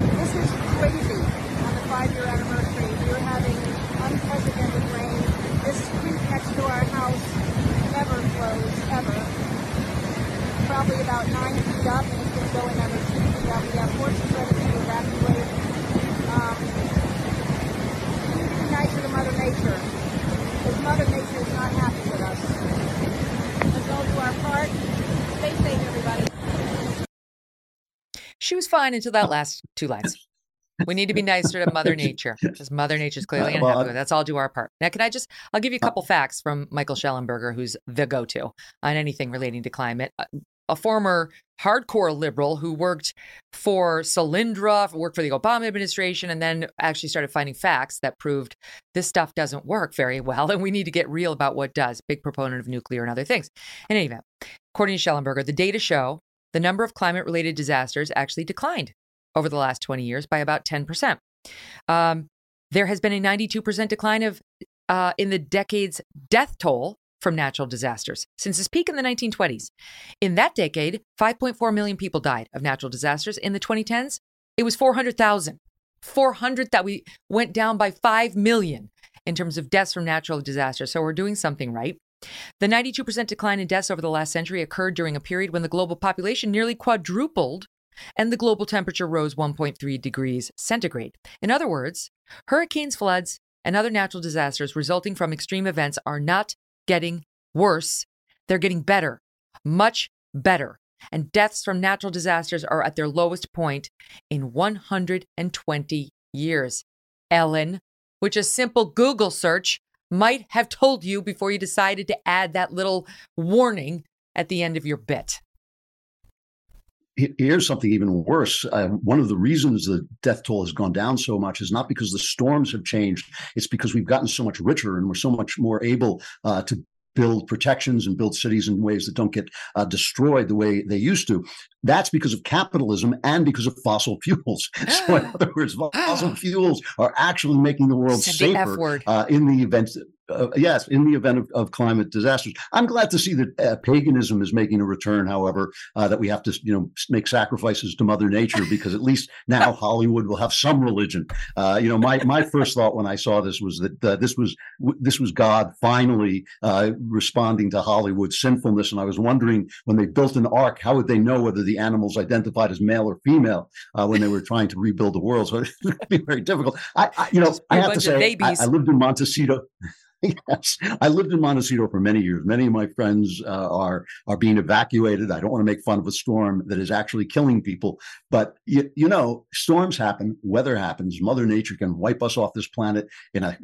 This is crazy. On the five-year anniversary, we're having unprecedented rain. This creek next to our house never flows ever. Probably about nine feet up, horses over to evacuate. Um, be nicer to Mother Nature, because Mother Nature is not happy with us. Let's all do our part. Stay safe, everybody. She was fine until that last two lines. We need to be nicer to Mother Nature because Mother Nature is clearly uh, unhappy. Well, That's all do our part. Now, can I just? I'll give you a uh. couple facts from Michael Shellenberger, who's the go-to on anything relating to climate. Uh, a, former hardcore liberal who worked for Solyndra, worked for the Obama administration, and then actually started finding facts that proved this stuff doesn't work very well, and we need to get real about what does. Big proponent of nuclear and other things. In any event, according to Shellenberger, the data show the number of climate-related disasters actually declined over the last 20 years by about 10%. Um, there has been a 92% decline of uh, in the decade's death toll from natural disasters since its peak in the 1920s. In that decade, 5.4 million people died of natural disasters. In the 2010s, it was 400,000. 400 that we went down by 5 million in terms of deaths from natural disasters. So we're doing something right. The 92% decline in deaths over the last century occurred during a period when the global population nearly quadrupled and the global temperature rose 1.3 degrees centigrade. In other words, hurricanes, floods, and other natural disasters resulting from extreme events are not getting worse, they're getting better, much better. And deaths from natural disasters are at their lowest point in 120 years. Ellen, which a simple Google search might have told you before you decided to add that little warning at the end of your bit. Here's something even worse. Uh, one of the reasons the death toll has gone down so much is not because the storms have changed. It's because we've gotten so much richer and we're so much more able uh, to build protections and build cities in ways that don't get uh, destroyed the way they used to. That's because of capitalism and because of fossil fuels. so, in other words, fossil fuels are actually making the world Said safer word. uh, in the event. Uh, yes, in the event of, of climate disasters. I'm glad to see that uh, paganism is making a return. However, uh, that we have to, you know, make sacrifices to Mother Nature because at least now Hollywood will have some religion. Uh, you know, my my first thought when I saw this was that uh, this was w- this was God finally uh, responding to Hollywood's sinfulness, and I was wondering when they built an ark, how would they know whether the animals identified as male or female uh, when they were trying to rebuild the world? So it's going to be very difficult. I, I you know, I have to say, I. I lived in Montecito. yes, I lived in Montecito for many years. Many of my friends uh, are are being evacuated. I don't want to make fun of a storm that is actually killing people, but you, you know, storms happen, weather happens. Mother Nature can wipe us off this planet in a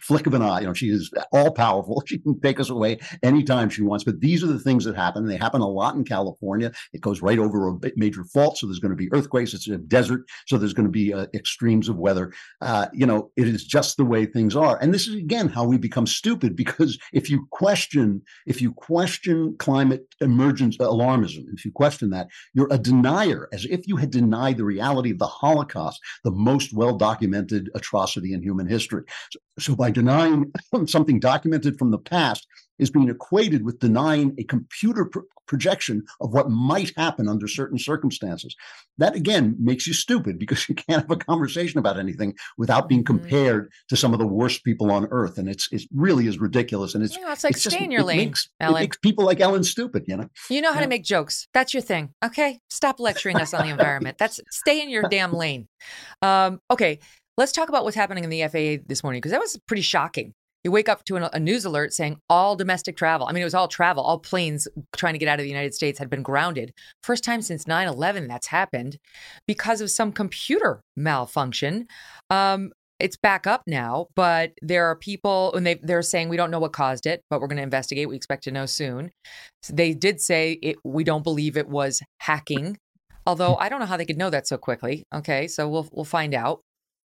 flick of an eye. You know, she is all powerful. She can take us away anytime she wants. But these are the things that happen. They happen a lot in California. It goes right over a major fault, so there's going to be earthquakes. It's a desert, so there's going to be uh, extremes of weather. Uh, you know, it is just the way things are. And this is again how we become stupid because if you question, if you question climate emergence uh, alarmism, if you question that, you're a denier, as if you had denied the reality of the Holocaust, the most well documented atrocity in human history. So, so by denying something documented from the past is being equated with denying a computer pro- projection of what might happen under certain circumstances. That again makes you stupid because you can't have a conversation about anything without being Mhm. compared to some of the worst people on earth, and it's it really is ridiculous. And it's Yeah, it's like just- stay in your lane, Makes, it Ellen. makes people like Ellen stupid. You know. You know how Yeah. to make jokes. That's your thing. Okay. Stop lecturing us on the environment. That's stay in your damn lane. Um, okay. Let's talk about what's happening in the FAA this morning because that was pretty shocking. You wake up to an, a news alert saying all domestic travel, I mean, it was all travel, all planes trying to get out of the United States had been grounded. First time since 9 11 that's happened because of some computer malfunction. Um, it's back up now, but there are people, and they, they're saying we don't know what caused it, but we're going to investigate. We expect to know soon. So they did say it, we don't believe it was hacking, although I don't know how they could know that so quickly. Okay, so we'll we'll find out.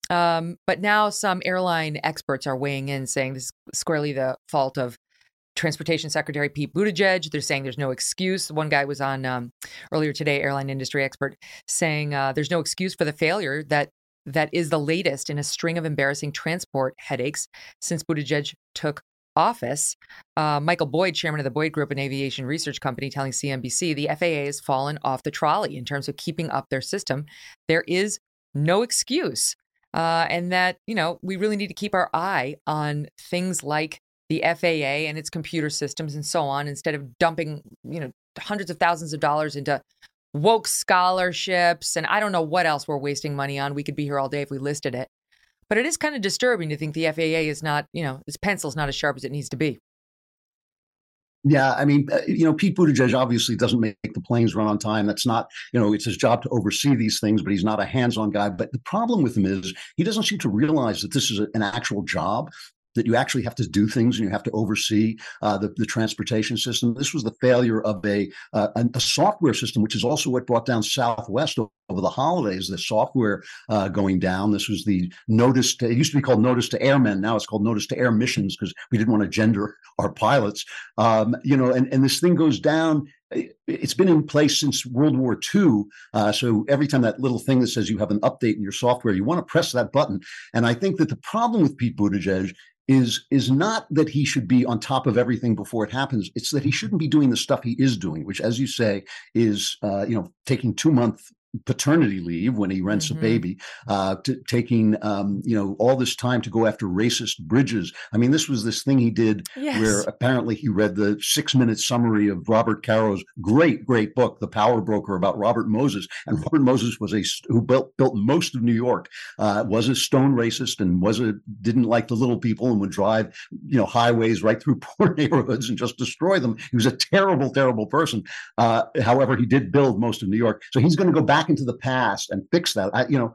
Um, but now some airline experts are weighing in, saying this is squarely the fault of Transportation Secretary Pete Buttigieg. They're saying there's no excuse. One guy was on um, earlier today, airline industry expert, saying uh, there's no excuse for the failure that that is the latest in a string of embarrassing transport headaches since Buttigieg took office. Uh, Michael Boyd, chairman of the Boyd Group, an aviation research company, telling CNBC the FAA has fallen off the trolley in terms of keeping up their system. There is no excuse. Uh, and that, you know, we really need to keep our eye on things like the FAA and its computer systems and so on, instead of dumping, you know, hundreds of thousands of dollars into woke scholarships and I don't know what else we're wasting money on. We could be here all day if we listed it. But it is kind of disturbing to think the FAA is not, you know, its pencil's not as sharp as it needs to be. Yeah, I mean, uh, you know, Pete Buttigieg obviously doesn't make the planes run on time. That's not, you know, it's his job to oversee these things, but he's not a hands-on guy. But the problem with him is he doesn't seem to realize that this is an actual job that you actually have to do things and you have to oversee uh, the, the transportation system. This was the failure of a, uh, a software system, which is also what brought down Southwest over the holidays. The software uh, going down. This was the notice. To, it used to be called Notice to Airmen. Now it's called Notice to Air Missions because we didn't want to gender our pilots. Um, you know, and and this thing goes down it's been in place since World War II. Uh, so every time that little thing that says you have an update in your software, you want to press that button. And I think that the problem with Pete Buttigieg is is not that he should be on top of everything before it happens. It's that he shouldn't be doing the stuff he is doing which as you say is uh, you know taking two month paternity leave when he rents mm-hmm. a baby, uh, to taking um, you know all this time to go after racist bridges. I mean, this was this thing he did yes. where apparently he read the six minute summary of Robert Caro's great great book, The Power Broker, about Robert Moses. And Robert Moses was a who built built most of New York, uh, was a stone racist and was a didn't like the little people and would drive you know highways right through poor neighborhoods and just destroy them. He was a terrible terrible person. Uh, however, he did build most of New York, so he's going to go back back into the past and fix that. I, you know,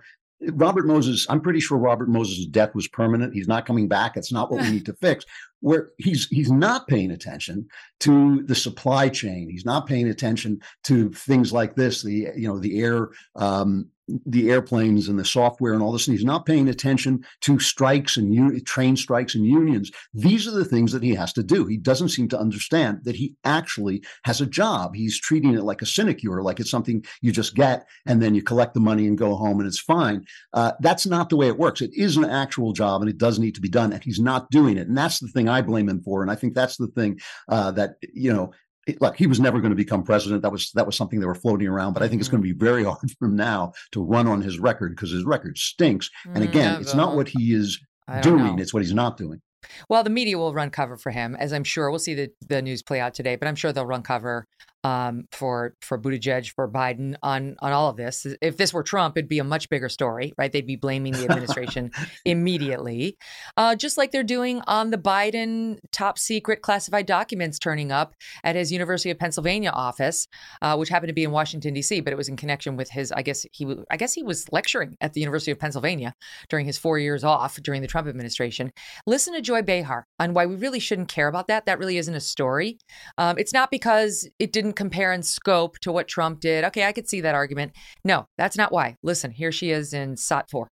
Robert Moses, I'm pretty sure Robert Moses' death was permanent. He's not coming back. It's not what we need to fix. Where he's he's not paying attention to the supply chain. He's not paying attention to things like this. The you know the air um, the airplanes and the software and all this, and he's not paying attention to strikes and un- train strikes and unions. These are the things that he has to do. He doesn't seem to understand that he actually has a job. He's treating it like a sinecure, like it's something you just get and then you collect the money and go home and it's fine. Uh, that's not the way it works. It is an actual job and it does need to be done, and he's not doing it. And that's the thing I blame him for. And I think that's the thing uh, that you know look, he was never going to become president. That was that was something they were floating around. But I think it's going to mm-hmm. be very hard for him now to run on his record because his record stinks. And again, never. it's not what he is doing; know. it's what he's not doing. Well, the media will run cover for him, as I'm sure we'll see the, the news play out today. But I'm sure they'll run cover um, for for Buttigieg, for Biden on on all of this. If this were Trump, it'd be a much bigger story, right? They'd be blaming the administration immediately, uh, just like they're doing on the Biden top secret classified documents turning up at his University of Pennsylvania office, uh, which happened to be in Washington D.C., but it was in connection with his. I guess he I guess he was lecturing at the University of Pennsylvania during his four years off during the Trump administration. Listen to Joy Behar on why we really shouldn't care about that. That really isn't a story. Um, it's not because it didn't compare in scope to what Trump did. Okay, I could see that argument. No, that's not why. Listen, here she is in SOT 4.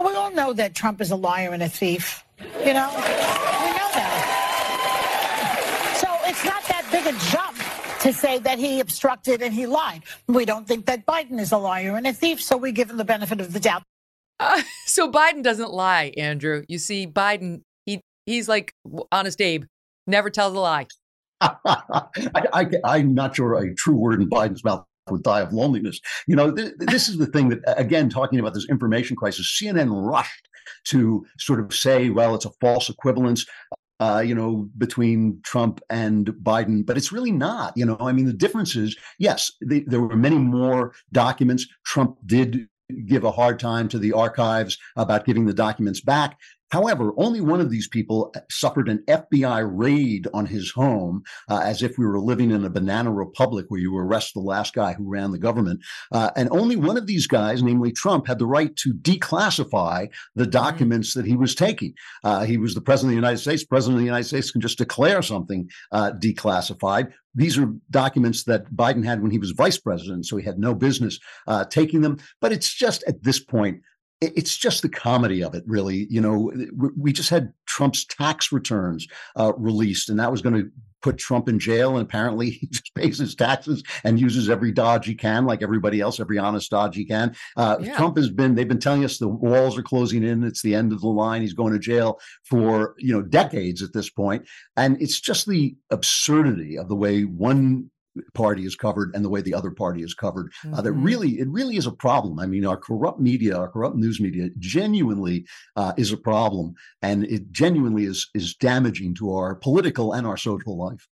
We all know that Trump is a liar and a thief. You know, we know that. So it's not that big a jump to say that he obstructed and he lied. We don't think that Biden is a liar and a thief, so we give him the benefit of the doubt. Uh, so Biden doesn't lie, Andrew. You see, Biden, he he's like honest Abe, never tells a lie. I, am not sure a true word in Biden's mouth would die of loneliness. You know, th- this is the thing that, again, talking about this information crisis, CNN rushed to sort of say, well, it's a false equivalence. Uh, you know, between Trump and Biden, but it's really not. You know, I mean, the difference is, yes, the, there were many more documents. Trump did give a hard time to the archives about giving the documents back. However, only one of these people suffered an FBI raid on his home, uh, as if we were living in a banana republic where you arrest the last guy who ran the government. Uh, and only one of these guys, namely Trump, had the right to declassify the mm-hmm. documents that he was taking. Uh, he was the president of the United States. President of the United States can just declare something uh, declassified. These are documents that Biden had when he was vice president, so he had no business uh, taking them. But it's just at this point it's just the comedy of it, really. You know, we just had Trump's tax returns uh, released, and that was going to put Trump in jail. And apparently, he just pays his taxes and uses every dodge he can, like everybody else, every honest dodge he can. Uh, yeah. Trump has been, they've been telling us the walls are closing in. It's the end of the line. He's going to jail for, you know, decades at this point. And it's just the absurdity of the way one party is covered and the way the other party is covered. Mm-hmm. Uh, that mm-hmm. really, it really is a problem. I mean, our corrupt media, our corrupt news media, genuinely uh, is a problem, and it genuinely is is damaging to our political and our social life.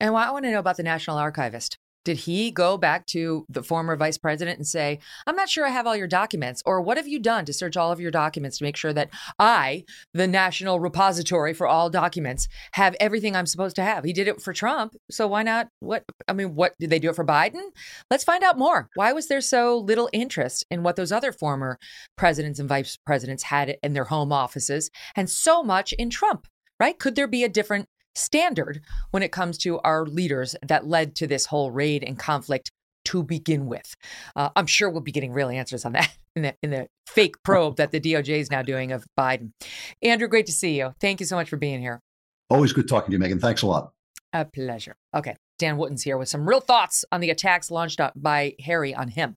And I want to know about the National Archivist. Did he go back to the former vice president and say, I'm not sure I have all your documents? Or what have you done to search all of your documents to make sure that I, the national repository for all documents, have everything I'm supposed to have? He did it for Trump. So why not? What, I mean, what did they do it for Biden? Let's find out more. Why was there so little interest in what those other former presidents and vice presidents had in their home offices and so much in Trump? Right? Could there be a different standard when it comes to our leaders that led to this whole raid and conflict to begin with. Uh, I'm sure we'll be getting real answers on that in the, in the fake probe that the DOJ is now doing of Biden. Andrew, great to see you. Thank you so much for being here. Always good talking to you, Megyn. Thanks a lot. A pleasure. Okay. Dan Wootton's here with some real thoughts on the attacks launched by Harry on him.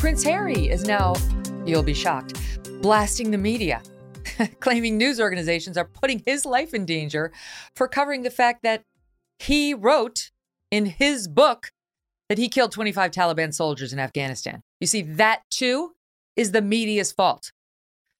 Prince Harry is now, you'll be shocked, blasting the media, claiming news organizations are putting his life in danger for covering the fact that he wrote in his book that he killed 25 Taliban soldiers in Afghanistan. You see, that too is the media's fault.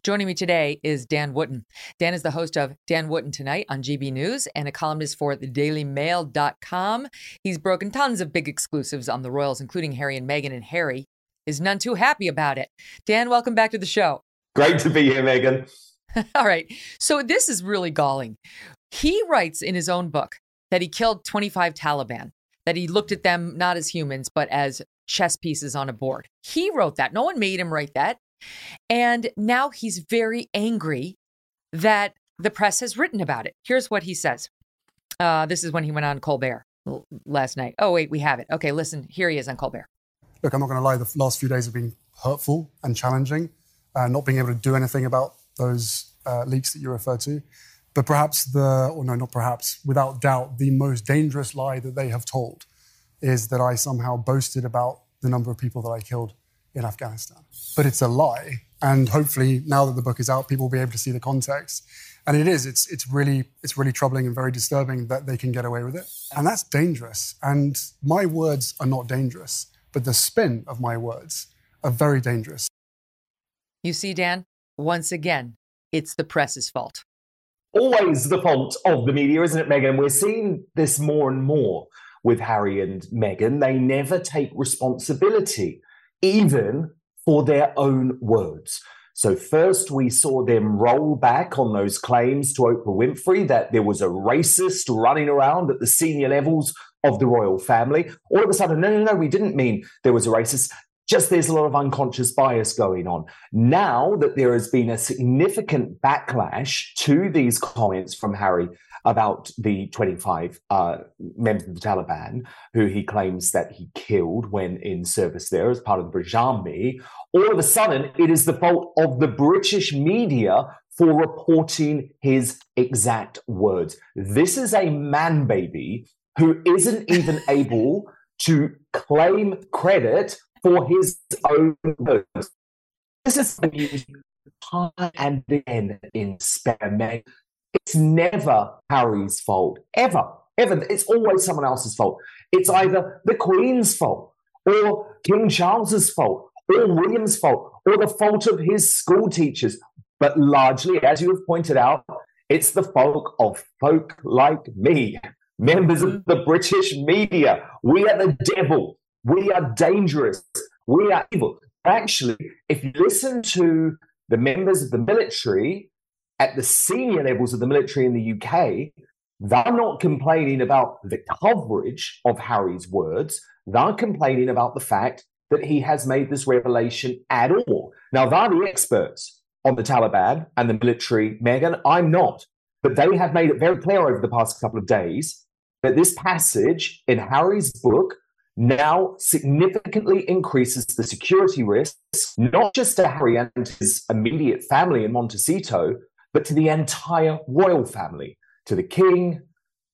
Joining me today is Dan Wootton. Dan is the host of Dan Wootton Tonight on GB News and a columnist for thedailymail.com. He's broken tons of big exclusives on the royals, including Harry and Meghan and Harry is none too happy about it. Dan, welcome back to the show. Great to be here, Megyn. All right. So this is really galling. He writes in his own book that he killed 25 Taliban, that he looked at them not as humans, but as chess pieces on a board. He wrote that. No one made him write that. And now he's very angry that the press has written about it. Here's what he says. Uh, this is when he went on Colbert last night. Oh, wait, we have it. Okay, listen. Here he is on Colbert look, I'm not going to lie, the last few days have been hurtful and challenging, uh, not being able to do anything about those uh, leaks that you refer to. But perhaps the, or no, not perhaps, without doubt, the most dangerous lie that they have told is that I somehow boasted about the number of people that I killed in Afghanistan. But it's a lie. And hopefully, now that the book is out, people will be able to see the context. And it is, it's, it's, really, it's really troubling and very disturbing that they can get away with it. And that's dangerous. And my words are not dangerous but the spin of my words are very dangerous. You see, Dan, once again, it's the press's fault. Always the fault of the media, isn't it, Megyn? We're seeing this more and more with Harry and Meghan. They never take responsibility, even for their own words. So, first, we saw them roll back on those claims to Oprah Winfrey that there was a racist running around at the senior levels of the royal family. All of a sudden, no, no, no, we didn't mean there was a racist. Just there's a lot of unconscious bias going on. Now that there has been a significant backlash to these comments from Harry about the 25 uh, members of the Taliban who he claims that he killed when in service there as part of the British Army, all of a sudden it is the fault of the British media for reporting his exact words. This is a man baby who isn't even able to claim credit for his own words. This is time and again in Meg. It's never Harry's fault, ever, ever. It's always someone else's fault. It's either the Queen's fault, or King Charles's fault, or William's fault, or the fault of his school teachers. But largely, as you have pointed out, it's the fault of folk like me members of mm-hmm. the British media. We are the devil. We are dangerous. We are evil. Actually, if you listen to the members of the military at the senior levels of the military in the UK, they're not complaining about the coverage of Harry's words. They're complaining about the fact that he has made this revelation at all. Now, they're the experts on the Taliban and the military, Megyn. I'm not. But they have made it very clear over the past couple of days that this passage in Harry's book now significantly increases the security risks, not just to Harry and his immediate family in Montecito, but to the entire royal family, to the king,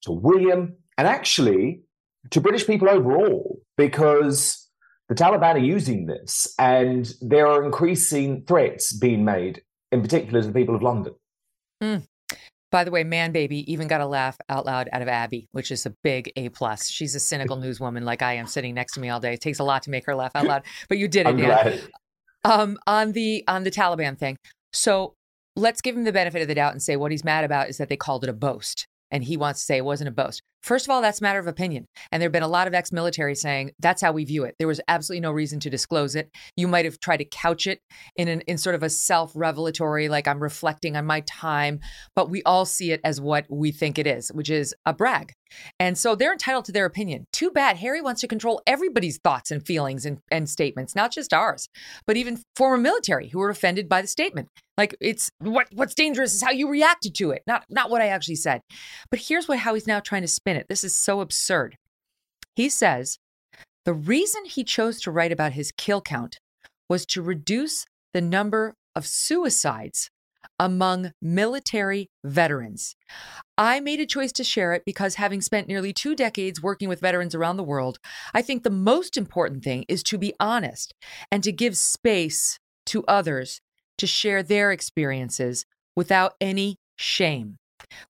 to William, and actually to British people overall, because the Taliban are using this and there are increasing threats being made, in particular to the people of London. Mm. By the way, Man Baby even got a laugh out loud out of Abby, which is a big A plus. She's a cynical newswoman like I am, sitting next to me all day. It takes a lot to make her laugh out loud, but you did it. I'm. Um, on the on the Taliban thing. So let's give him the benefit of the doubt and say what he's mad about is that they called it a boast and he wants to say it wasn't a boast. First of all, that's a matter of opinion. And there have been a lot of ex military saying that's how we view it. There was absolutely no reason to disclose it. You might have tried to couch it in, an, in sort of a self revelatory, like I'm reflecting on my time, but we all see it as what we think it is, which is a brag. And so they're entitled to their opinion. Too bad Harry wants to control everybody's thoughts and feelings and, and statements, not just ours, but even former military who were offended by the statement. Like it's what what's dangerous is how you reacted to it, not not what I actually said. But here's what how he's now trying to spin it. This is so absurd. He says the reason he chose to write about his kill count was to reduce the number of suicides among military veterans. I made a choice to share it because having spent nearly two decades working with veterans around the world, I think the most important thing is to be honest and to give space to others to share their experiences without any shame.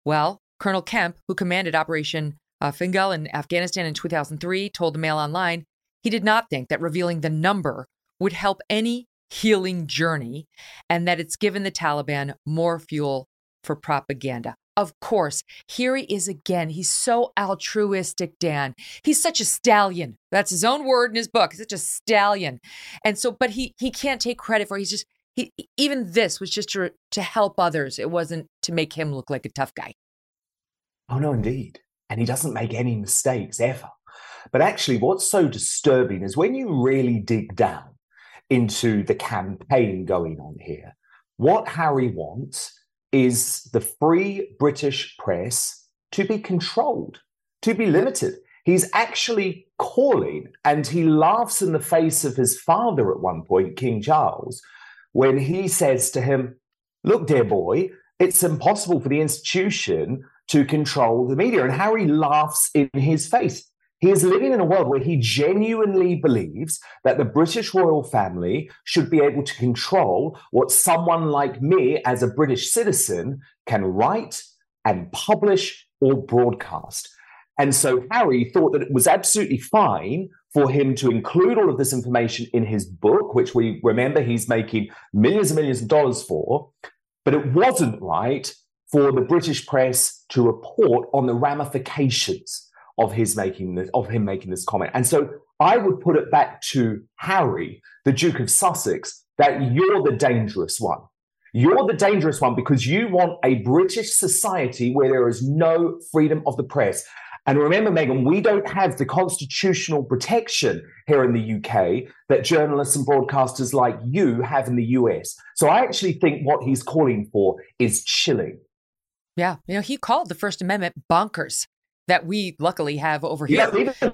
Well, Colonel Kemp, who commanded Operation uh, Fingal in Afghanistan in 2003, told the Mail Online he did not think that revealing the number would help any healing journey and that it's given the Taliban more fuel for propaganda. Of course, here he is again. He's so altruistic, Dan. He's such a stallion. That's his own word in his book. He's such a stallion. And so, but he he can't take credit for it. He's just he even this was just to to help others. It wasn't to make him look like a tough guy. Oh no, indeed. And he doesn't make any mistakes ever. But actually, what's so disturbing is when you really dig down into the campaign going on here, what Harry wants is the free British press to be controlled, to be limited. He's actually calling, and he laughs in the face of his father at one point, King Charles, when he says to him, Look, dear boy, it's impossible for the institution to control the media. And Harry laughs in his face. He is living in a world where he genuinely believes that the British royal family should be able to control what someone like me, as a British citizen, can write and publish or broadcast. And so Harry thought that it was absolutely fine for him to include all of this information in his book, which we remember he's making millions and millions of dollars for. But it wasn't right for the British press to report on the ramifications of his making this, of him making this comment. And so I would put it back to Harry, the Duke of Sussex, that you're the dangerous one. You're the dangerous one because you want a British society where there is no freedom of the press. And remember, Megyn, we don't have the constitutional protection here in the UK that journalists and broadcasters like you have in the US. So I actually think what he's calling for is chilling. Yeah. You know, he called the First Amendment bonkers that we luckily have over here. Yeah,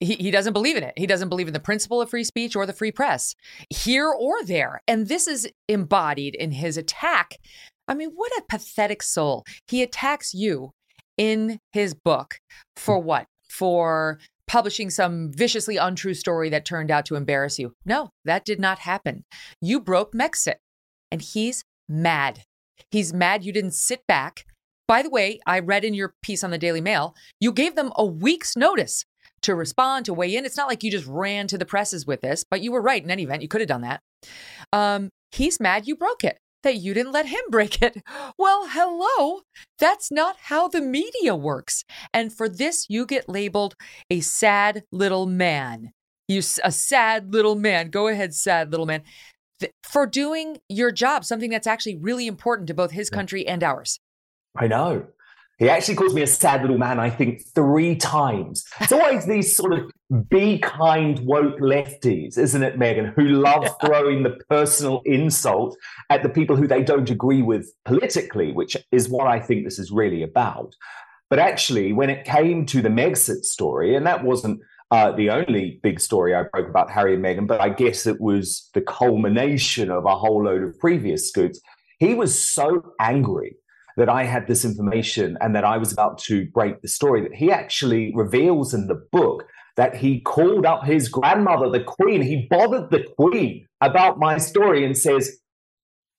he, he doesn't believe in it. He doesn't believe in the principle of free speech or the free press, here or there. And this is embodied in his attack. I mean, what a pathetic soul. He attacks you in his book for what? For publishing some viciously untrue story that turned out to embarrass you. No, that did not happen. You broke Megxit, and he's mad. He's mad you didn't sit back by the way, I read in your piece on the Daily Mail, you gave them a week's notice to respond, to weigh in. It's not like you just ran to the presses with this, but you were right in any event. You could have done that. Um, he's mad you broke it, that you didn't let him break it. Well, hello. That's not how the media works. And for this, you get labeled a sad little man. You a sad little man. Go ahead, sad little man. For doing your job, something that's actually really important to both his country and ours. I know. He actually calls me a sad little man, I think, three times. It's always these sort of be kind woke lefties, isn't it, Megyn, who love throwing the personal insult at the people who they don't agree with politically, which is what I think this is really about. But actually, when it came to the Megxit story, and that wasn't uh, the only big story I broke about Harry and Meghan, but I guess it was the culmination of a whole load of previous scoops. He was so angry that I had this information and that I was about to break the story, that he actually reveals in the book that he called up his grandmother, the queen. He bothered the queen about my story and says,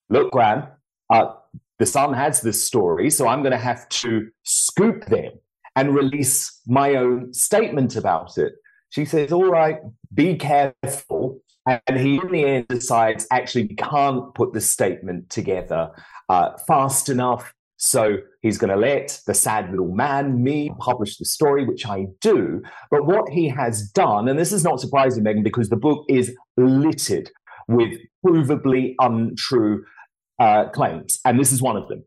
Look, Gran, uh, the Sun has this story, so I'm going to have to scoop them and release my own statement about it. She says, All right, be careful. And he, in the end, decides actually, we can't put the statement together uh, fast enough. So he's going to let the sad little man, me, publish the story, which I do. But what he has done, and this is not surprising, Megyn, because the book is littered with provably untrue uh, claims. And this is one of them.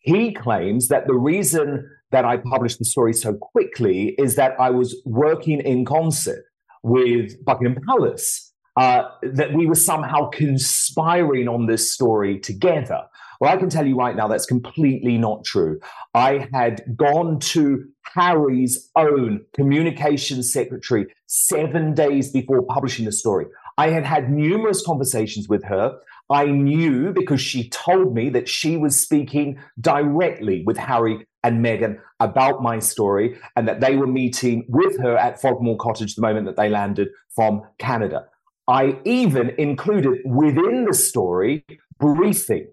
He claims that the reason that I published the story so quickly is that I was working in concert with Buckingham Palace, uh, that we were somehow conspiring on this story together. Well, I can tell you right now that's completely not true. I had gone to Harry's own communications secretary seven days before publishing the story. I had had numerous conversations with her. I knew because she told me that she was speaking directly with Harry and Meghan about my story and that they were meeting with her at Frogmore Cottage the moment that they landed from Canada. I even included within the story briefing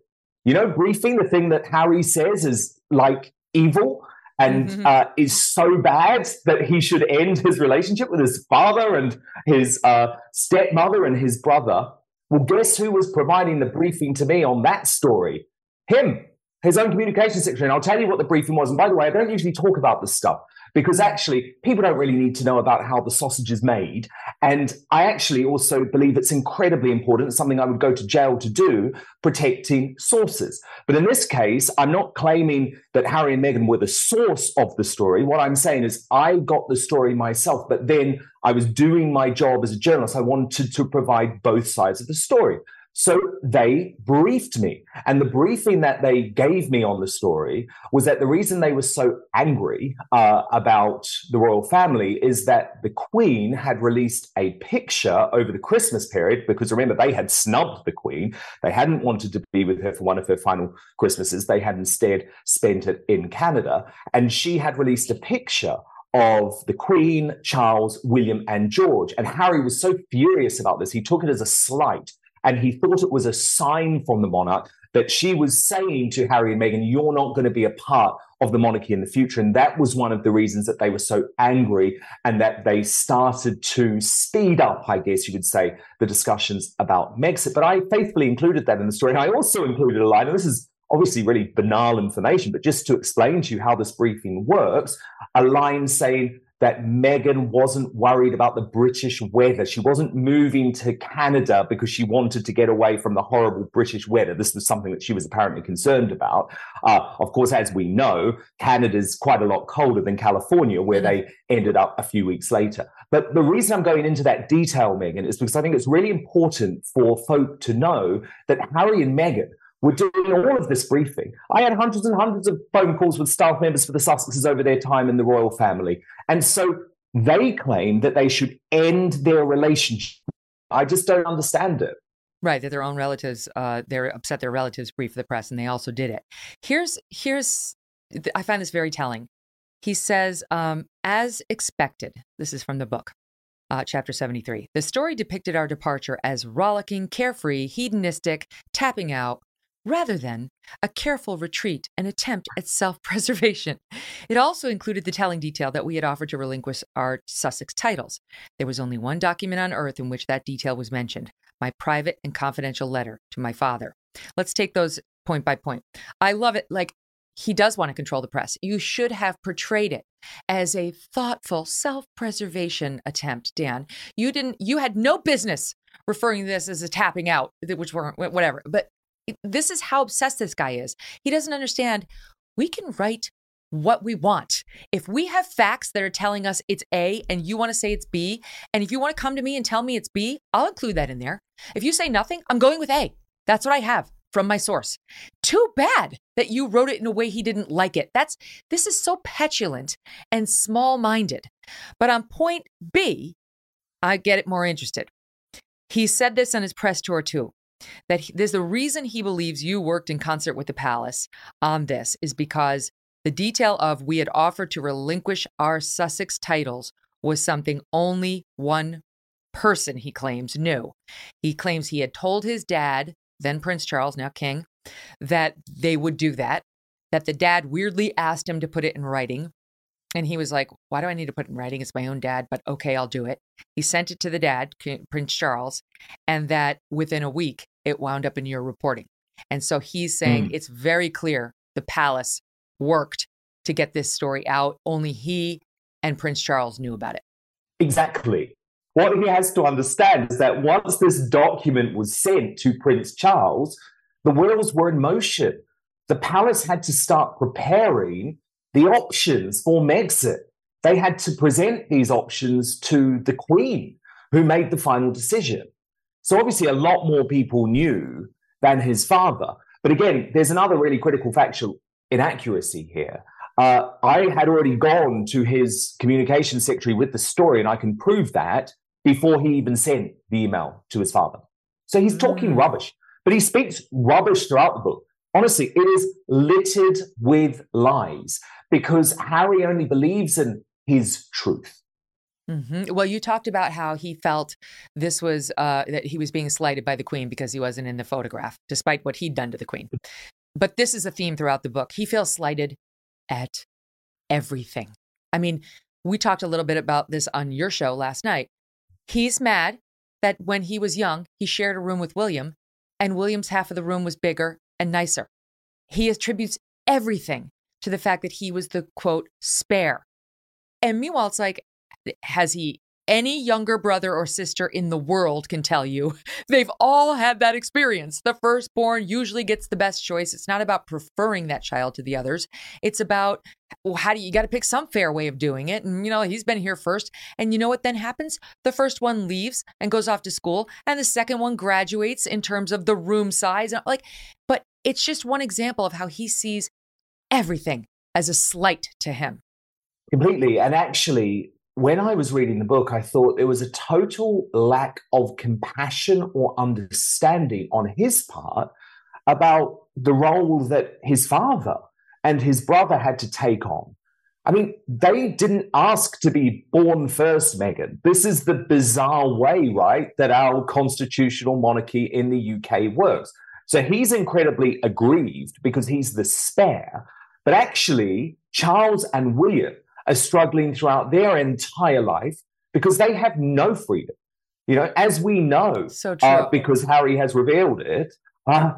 you know, briefing, the thing that Harry says is like evil and mm-hmm. uh, is so bad that he should end his relationship with his father and his uh, stepmother and his brother. Well, guess who was providing the briefing to me on that story? Him, his own communication secretary. And I'll tell you what the briefing was. And by the way, I don't usually talk about this stuff because actually people don't really need to know about how the sausage is made. And I actually also believe it's incredibly important. It's something I would go to jail to do, protecting sources. But in this case, I'm not claiming that Harry and Meghan were the source of the story. What I'm saying is I got the story myself, but then I was doing my job as a journalist. I wanted to provide both sides of the story. So they briefed me. And the briefing that they gave me on the story was that the reason they were so angry uh, about the royal family is that the Queen had released a picture over the Christmas period, because remember, they had snubbed the Queen. They hadn't wanted to be with her for one of her final Christmases. They had instead spent it in Canada. And she had released a picture of the Queen, Charles, William, and George. And Harry was so furious about this, he took it as a slight and he thought it was a sign from the monarch that she was saying to Harry and Meghan, You're not going to be a part of the monarchy in the future. And that was one of the reasons that they were so angry and that they started to speed up, I guess you could say, the discussions about Megxit. But I faithfully included that in the story. And I also included a line, and this is obviously really banal information, but just to explain to you how this briefing works, a line saying, that Meghan wasn't worried about the British weather. She wasn't moving to Canada because she wanted to get away from the horrible British weather. This was something that she was apparently concerned about. Uh, of course, as we know, Canada's quite a lot colder than California, where mm-hmm. they ended up a few weeks later. But the reason I'm going into that detail, Megyn, is because I think it's really important for folk to know that Harry and Meghan were doing all of this briefing. I had hundreds and hundreds of phone calls with staff members for the Sussexes over their time in the royal family. And so they claim that they should end their relationship. I just don't understand it. Right, that their own relatives, uh, they're upset their relatives briefed the press, and they also did it. Here's, here's, I find this very telling. He says, um, as expected, this is from the book, uh, chapter 73. The story depicted our departure as rollicking, carefree, hedonistic, tapping out, rather than a careful retreat and attempt at self preservation. It also included the telling detail that we had offered to relinquish our Sussex titles. There was only one document on earth in which that detail was mentioned my private and confidential letter to my father. Let's take those point by point. I love it. Like, he does want to control the press. You should have portrayed it as a thoughtful self preservation attempt, Dan. You didn't, you had no business referring to this as a tapping out, which weren't, whatever. But this is how obsessed this guy is. He doesn't understand we can write what we want. If we have facts that are telling us it's A and you want to say it's B, and if you want to come to me and tell me it's B, I'll include that in there. If you say nothing, I'm going with A. That's what I have from my source. Too bad that you wrote it in a way he didn't like it. That's this is so petulant and small-minded. But on point B, I get it more interested. He said this on his press tour too. That he, there's the reason he believes you worked in concert with the palace on this is because the detail of we had offered to relinquish our Sussex titles was something only one person, he claims, knew. He claims he had told his dad, then Prince Charles, now King, that they would do that, that the dad weirdly asked him to put it in writing. And he was like, Why do I need to put it in writing? It's my own dad, but okay, I'll do it. He sent it to the dad, Prince Charles, and that within a week, it wound up in your reporting. And so he's saying mm. it's very clear the palace worked to get this story out. Only he and Prince Charles knew about it. Exactly. What he has to understand is that once this document was sent to Prince Charles, the wheels were in motion. The palace had to start preparing the options for Megxit. They had to present these options to the Queen, who made the final decision. So obviously, a lot more people knew than his father. But again, there's another really critical factual inaccuracy here. Uh, I had already gone to his communication secretary with the story, and I can prove that before he even sent the email to his father. So he's talking mm. rubbish, but he speaks rubbish throughout the book. Honestly, it is littered with lies because Harry only believes in his truth. Mm-hmm. Well, you talked about how he felt this was uh, that he was being slighted by the queen because he wasn't in the photograph, despite what he'd done to the queen. But this is a theme throughout the book. He feels slighted at everything. I mean, we talked a little bit about this on your show last night. He's mad that when he was young, he shared a room with William, and William's half of the room was bigger and nicer. He attributes everything to the fact that he was the quote, spare. And meanwhile, it's like, has he any younger brother or sister in the world can tell you. They've all had that experience. The firstborn usually gets the best choice. It's not about preferring that child to the others. It's about well, how do you, you got to pick some fair way of doing it? And you know, he's been here first. And you know what then happens? The first one leaves and goes off to school, and the second one graduates in terms of the room size. And like, but it's just one example of how he sees everything as a slight to him. Completely. And actually, when I was reading the book, I thought there was a total lack of compassion or understanding on his part about the role that his father and his brother had to take on. I mean, they didn't ask to be born first, Megyn. This is the bizarre way, right, that our constitutional monarchy in the UK works. So he's incredibly aggrieved because he's the spare. But actually, Charles and William are struggling throughout their entire life because they have no freedom. You know, as we know, so uh, because Harry has revealed it, uh,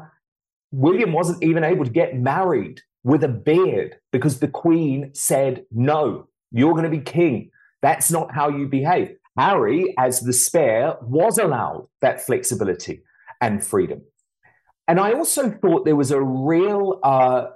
William wasn't even able to get married with a beard because the Queen said, no, you're going to be king. That's not how you behave. Harry, as the spare, was allowed that flexibility and freedom. And I also thought there was a real uh,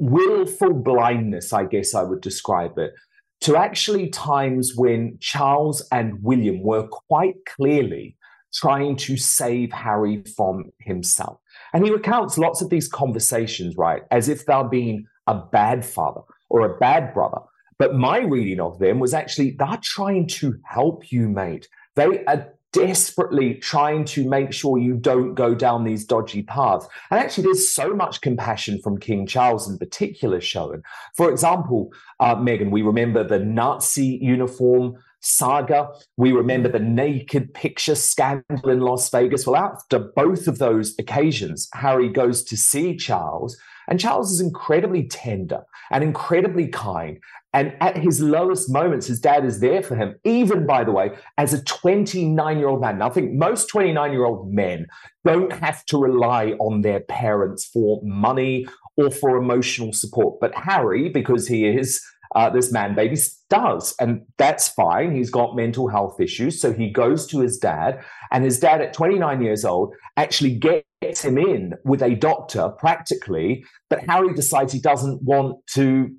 willful blindness, I guess I would describe it, to actually times when Charles and William were quite clearly trying to save Harry from himself. And he recounts lots of these conversations, right, as if they're being a bad father or a bad brother. But my reading of them was actually they're trying to help you, mate. They are desperately trying to make sure you don't go down these dodgy paths. And actually, there's so much compassion from King Charles in particular shown. For example, uh, Megyn, we remember the Nazi uniform saga. We remember the naked picture scandal in Las Vegas. Well, after both of those occasions, Harry goes to see Charles, and Charles is incredibly tender and incredibly kind and at his lowest moments, his dad is there for him, even, by the way, as a 29 year old man. Now, I think most 29 year old men don't have to rely on their parents for money or for emotional support. But Harry, because he is uh, this man baby, does. And that's fine. He's got mental health issues. So he goes to his dad, and his dad, at 29 years old, actually gets him in with a doctor practically. But Harry decides he doesn't want to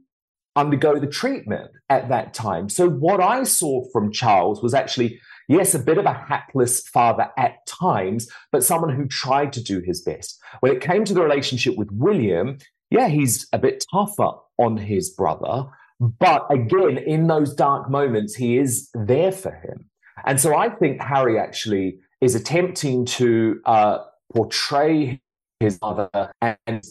undergo the treatment at that time. So, what I saw from Charles was actually, yes, a bit of a hapless father at times, but someone who tried to do his best. When it came to the relationship with William, yeah, he's a bit tougher on his brother. But again, in those dark moments, he is there for him. And so I think Harry actually is attempting to uh, portray his mother and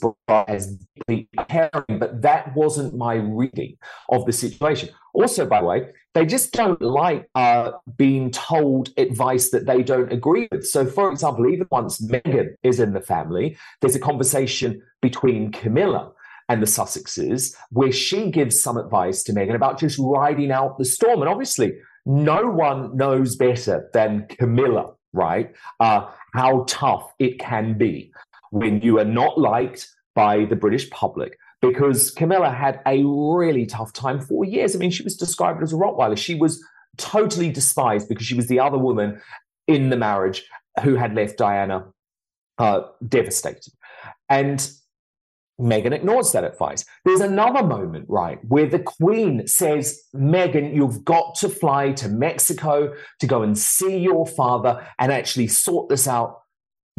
as deeply caring, but that wasn't my reading of the situation. Also, by the way, they just don't like uh, being told advice that they don't agree with. So, for example, even once Meghan is in the family, there's a conversation between Camilla and the Sussexes where she gives some advice to Meghan about just riding out the storm. And obviously, no one knows better than Camilla, right? Uh, how tough it can be when you are not liked by the British public. Because Camilla had a really tough time for years. I mean, she was described as a Rottweiler. She was totally despised because she was the other woman in the marriage who had left Diana uh, devastated. And Meghan ignores that advice. There's another moment, right, where the Queen says, Meghan, you've got to fly to Mexico to go and see your father and actually sort this out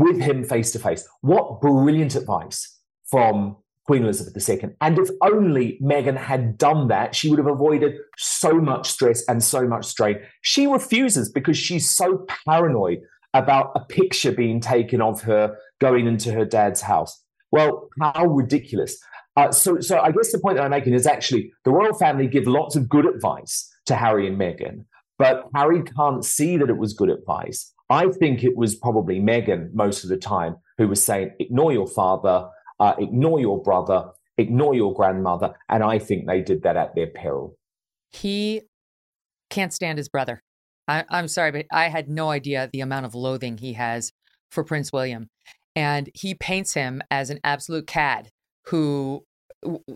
with him face to face. What brilliant advice from Queen Elizabeth II. And if only Meghan had done that, she would have avoided so much stress and so much strain. She refuses because she's so paranoid about a picture being taken of her going into her dad's house. Well, how ridiculous. Uh, so, so I guess the point that I'm making is actually the royal family give lots of good advice to Harry and Meghan, but Harry can't see that it was good advice. I think it was probably Meghan most of the time who was saying, ignore your father, uh, ignore your brother, ignore your grandmother. And I think they did that at their peril. He can't stand his brother. I, I'm sorry, but I had no idea the amount of loathing he has for Prince William. And he paints him as an absolute cad who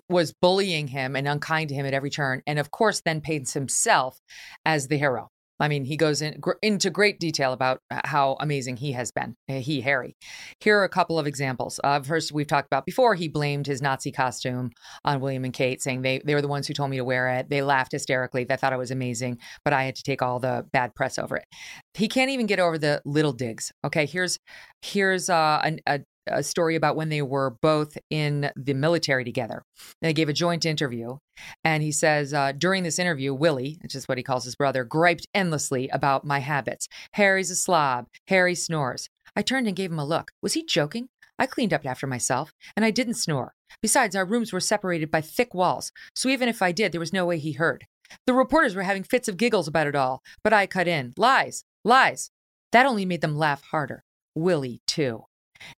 was bullying him and unkind to him at every turn. And of course, then paints himself as the hero. I mean, he goes in, gr- into great detail about how amazing he has been, eh, he, Harry. Here are a couple of examples. Uh, first, we've talked about before, he blamed his Nazi costume on William and Kate, saying they, they were the ones who told me to wear it. They laughed hysterically. They thought it was amazing, but I had to take all the bad press over it. He can't even get over the little digs. Okay, here's here's uh, an, a, a story about when they were both in the military together. They gave a joint interview, and he says uh, during this interview, Willie, which is what he calls his brother, griped endlessly about my habits. Harry's a slob. Harry snores. I turned and gave him a look. Was he joking? I cleaned up after myself, and I didn't snore. Besides, our rooms were separated by thick walls, so even if I did, there was no way he heard. The reporters were having fits of giggles about it all, but I cut in. Lies, lies. That only made them laugh harder. Willie, too.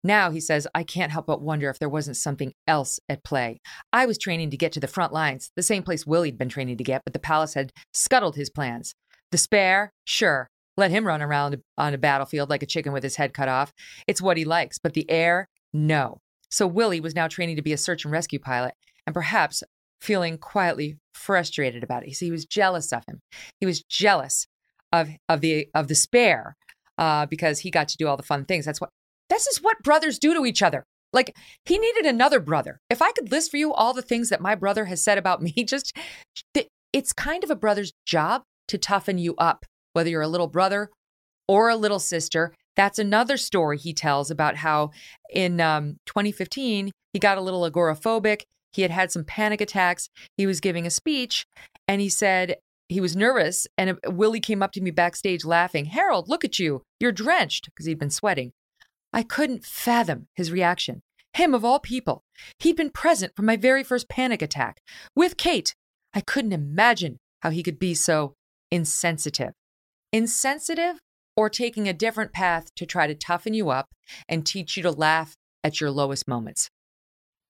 Now, he says, I can't help but wonder if there wasn't something else at play. I was training to get to the front lines, the same place Willie'd been training to get, but the palace had scuttled his plans. The spare? Sure. Let him run around on a battlefield like a chicken with his head cut off. It's what he likes. But the heir? No. So Willie was now training to be a search and rescue pilot, and perhaps feeling quietly frustrated about it. he was jealous of him. He was jealous of of the of the spare uh, because he got to do all the fun things. That's what this is what brothers do to each other. Like he needed another brother. If I could list for you all the things that my brother has said about me, just it's kind of a brother's job to toughen you up, whether you're a little brother or a little sister. That's another story he tells about how in um, 2015 he got a little agoraphobic. He had had some panic attacks. He was giving a speech and he said he was nervous. And Willie came up to me backstage laughing. Harold, look at you. You're drenched because he'd been sweating. I couldn't fathom his reaction. Him, of all people. He'd been present for my very first panic attack with Kate. I couldn't imagine how he could be so insensitive. Insensitive or taking a different path to try to toughen you up and teach you to laugh at your lowest moments.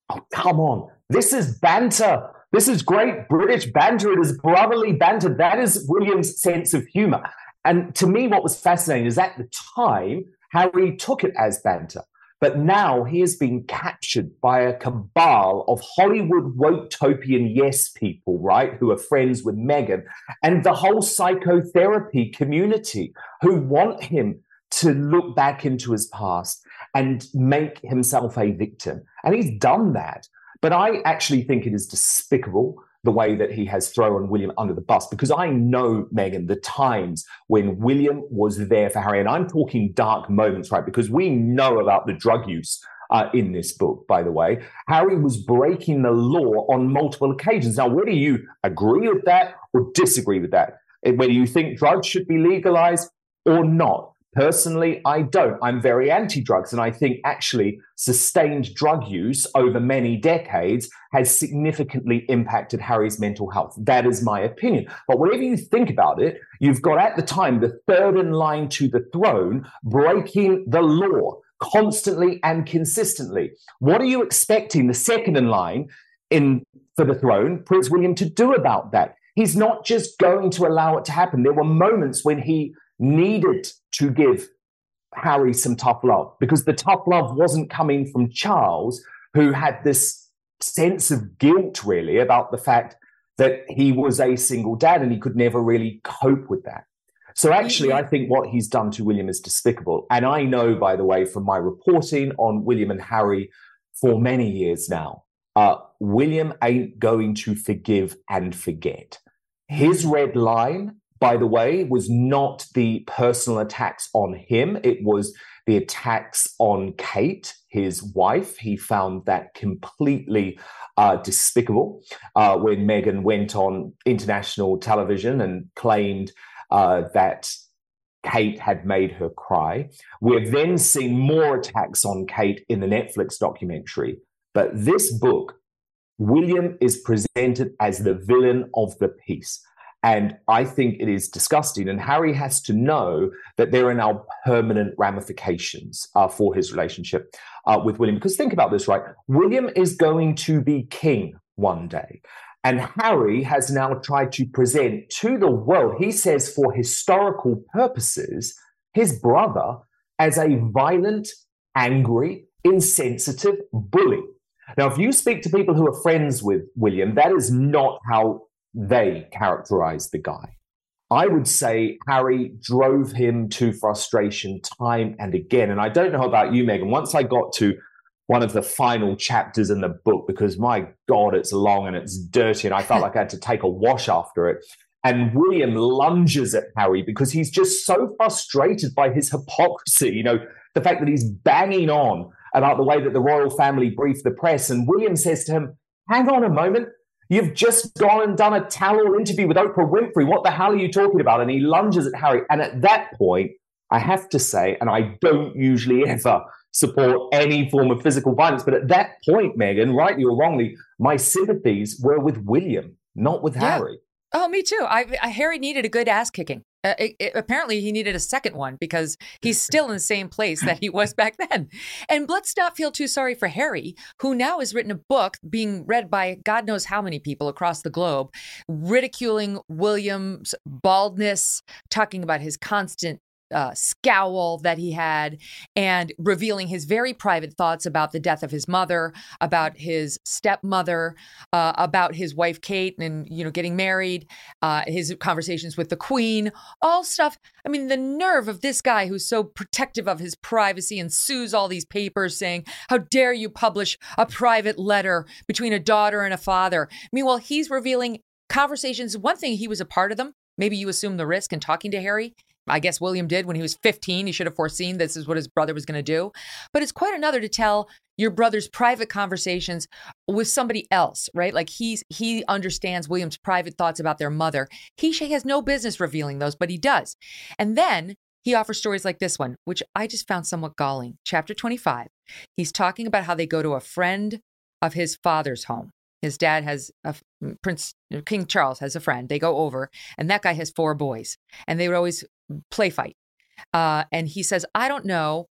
Oh, come on. This is banter. This is great British banter. It is brotherly banter. That is William's sense of humor. And to me, what was fascinating is at the time, Harry took it as banter. But now he has been captured by a cabal of Hollywood woke-topian yes people, right, who are friends with Meghan, and the whole psychotherapy community who want him to look back into his past and make himself a victim. And he's done that. But I actually think it is despicable the way that he has thrown William under the bus because I know, Megyn, the times when William was there for Harry. And I'm talking dark moments, right? Because we know about the drug use uh, in this book, by the way. Harry was breaking the law on multiple occasions. Now, whether you agree with that or disagree with that, whether you think drugs should be legalized or not, Personally, I don't. I'm very anti drugs. And I think actually sustained drug use over many decades has significantly impacted Harry's mental health. That is my opinion. But whatever you think about it, you've got at the time the third in line to the throne breaking the law constantly and consistently. What are you expecting the second in line in for the throne, Prince William, to do about that? He's not just going to allow it to happen. There were moments when he needed to give Harry some tough love because the tough love wasn't coming from Charles, who had this sense of guilt really about the fact that he was a single dad and he could never really cope with that. So actually, I think what he's done to William is despicable. And I know, by the way, from my reporting on William and Harry for many years now, uh, William ain't going to forgive and forget. His red line by the way, was not the personal attacks on him. It was the attacks on Kate, his wife. He found that completely uh, despicable uh, when Meghan went on international television and claimed uh, that Kate had made her cry. We've then seen more attacks on Kate in the Netflix documentary. But this book, William is presented as the villain of the piece. And I think it is disgusting. And Harry has to know that there are now permanent ramifications uh, for his relationship uh, with William. Because think about this, right? William is going to be king one day. And Harry has now tried to present to the world, he says for historical purposes, his brother as a violent, angry, insensitive bully. Now, if you speak to people who are friends with William, that is not how they characterize the guy. I would say Harry drove him to frustration time and again. And I don't know about you, Megyn. Once I got to one of the final chapters in the book, because my God, it's long and it's dirty, and I felt like I had to take a wash after it. And William lunges at Harry because he's just so frustrated by his hypocrisy. You know, the fact that he's banging on about the way that the royal family briefed the press. And William says to him, Hang on a moment. You've just gone and done a tell-all interview with Oprah Winfrey. What the hell are you talking about? And he lunges at Harry. And at that point, I have to say, and I don't usually ever support any form of physical violence, but at that point, Megyn, rightly or wrongly, my sympathies were with William, not with yeah. Harry. Oh, me too. I, I, Harry needed a good ass kicking. Uh, it, it, apparently, he needed a second one because he's still in the same place that he was back then. And let's not feel too sorry for Harry, who now has written a book being read by God knows how many people across the globe, ridiculing William's baldness, talking about his constant uh, scowl that he had and revealing his very private thoughts about the death of his mother, about his stepmother, uh, about his wife Kate, and you know getting married, uh, his conversations with the Queen, all stuff. I mean, the nerve of this guy who's so protective of his privacy and sues all these papers, saying, "How dare you publish a private letter between a daughter and a father?" Meanwhile, he's revealing conversations. One thing he was a part of them. Maybe you assume the risk in talking to Harry. I guess William did when he was 15. He should have foreseen this is what his brother was going to do. But it's quite another to tell your brother's private conversations with somebody else, right? Like he's he understands William's private thoughts about their mother. He has no business revealing those, but he does. And then he offers stories like this one, which I just found somewhat galling. Chapter 25. He's talking about how they go to a friend of his father's home. His dad has a Prince King Charles has a friend. They go over, and that guy has four boys, and they would always play fight. Uh, and he says, I don't know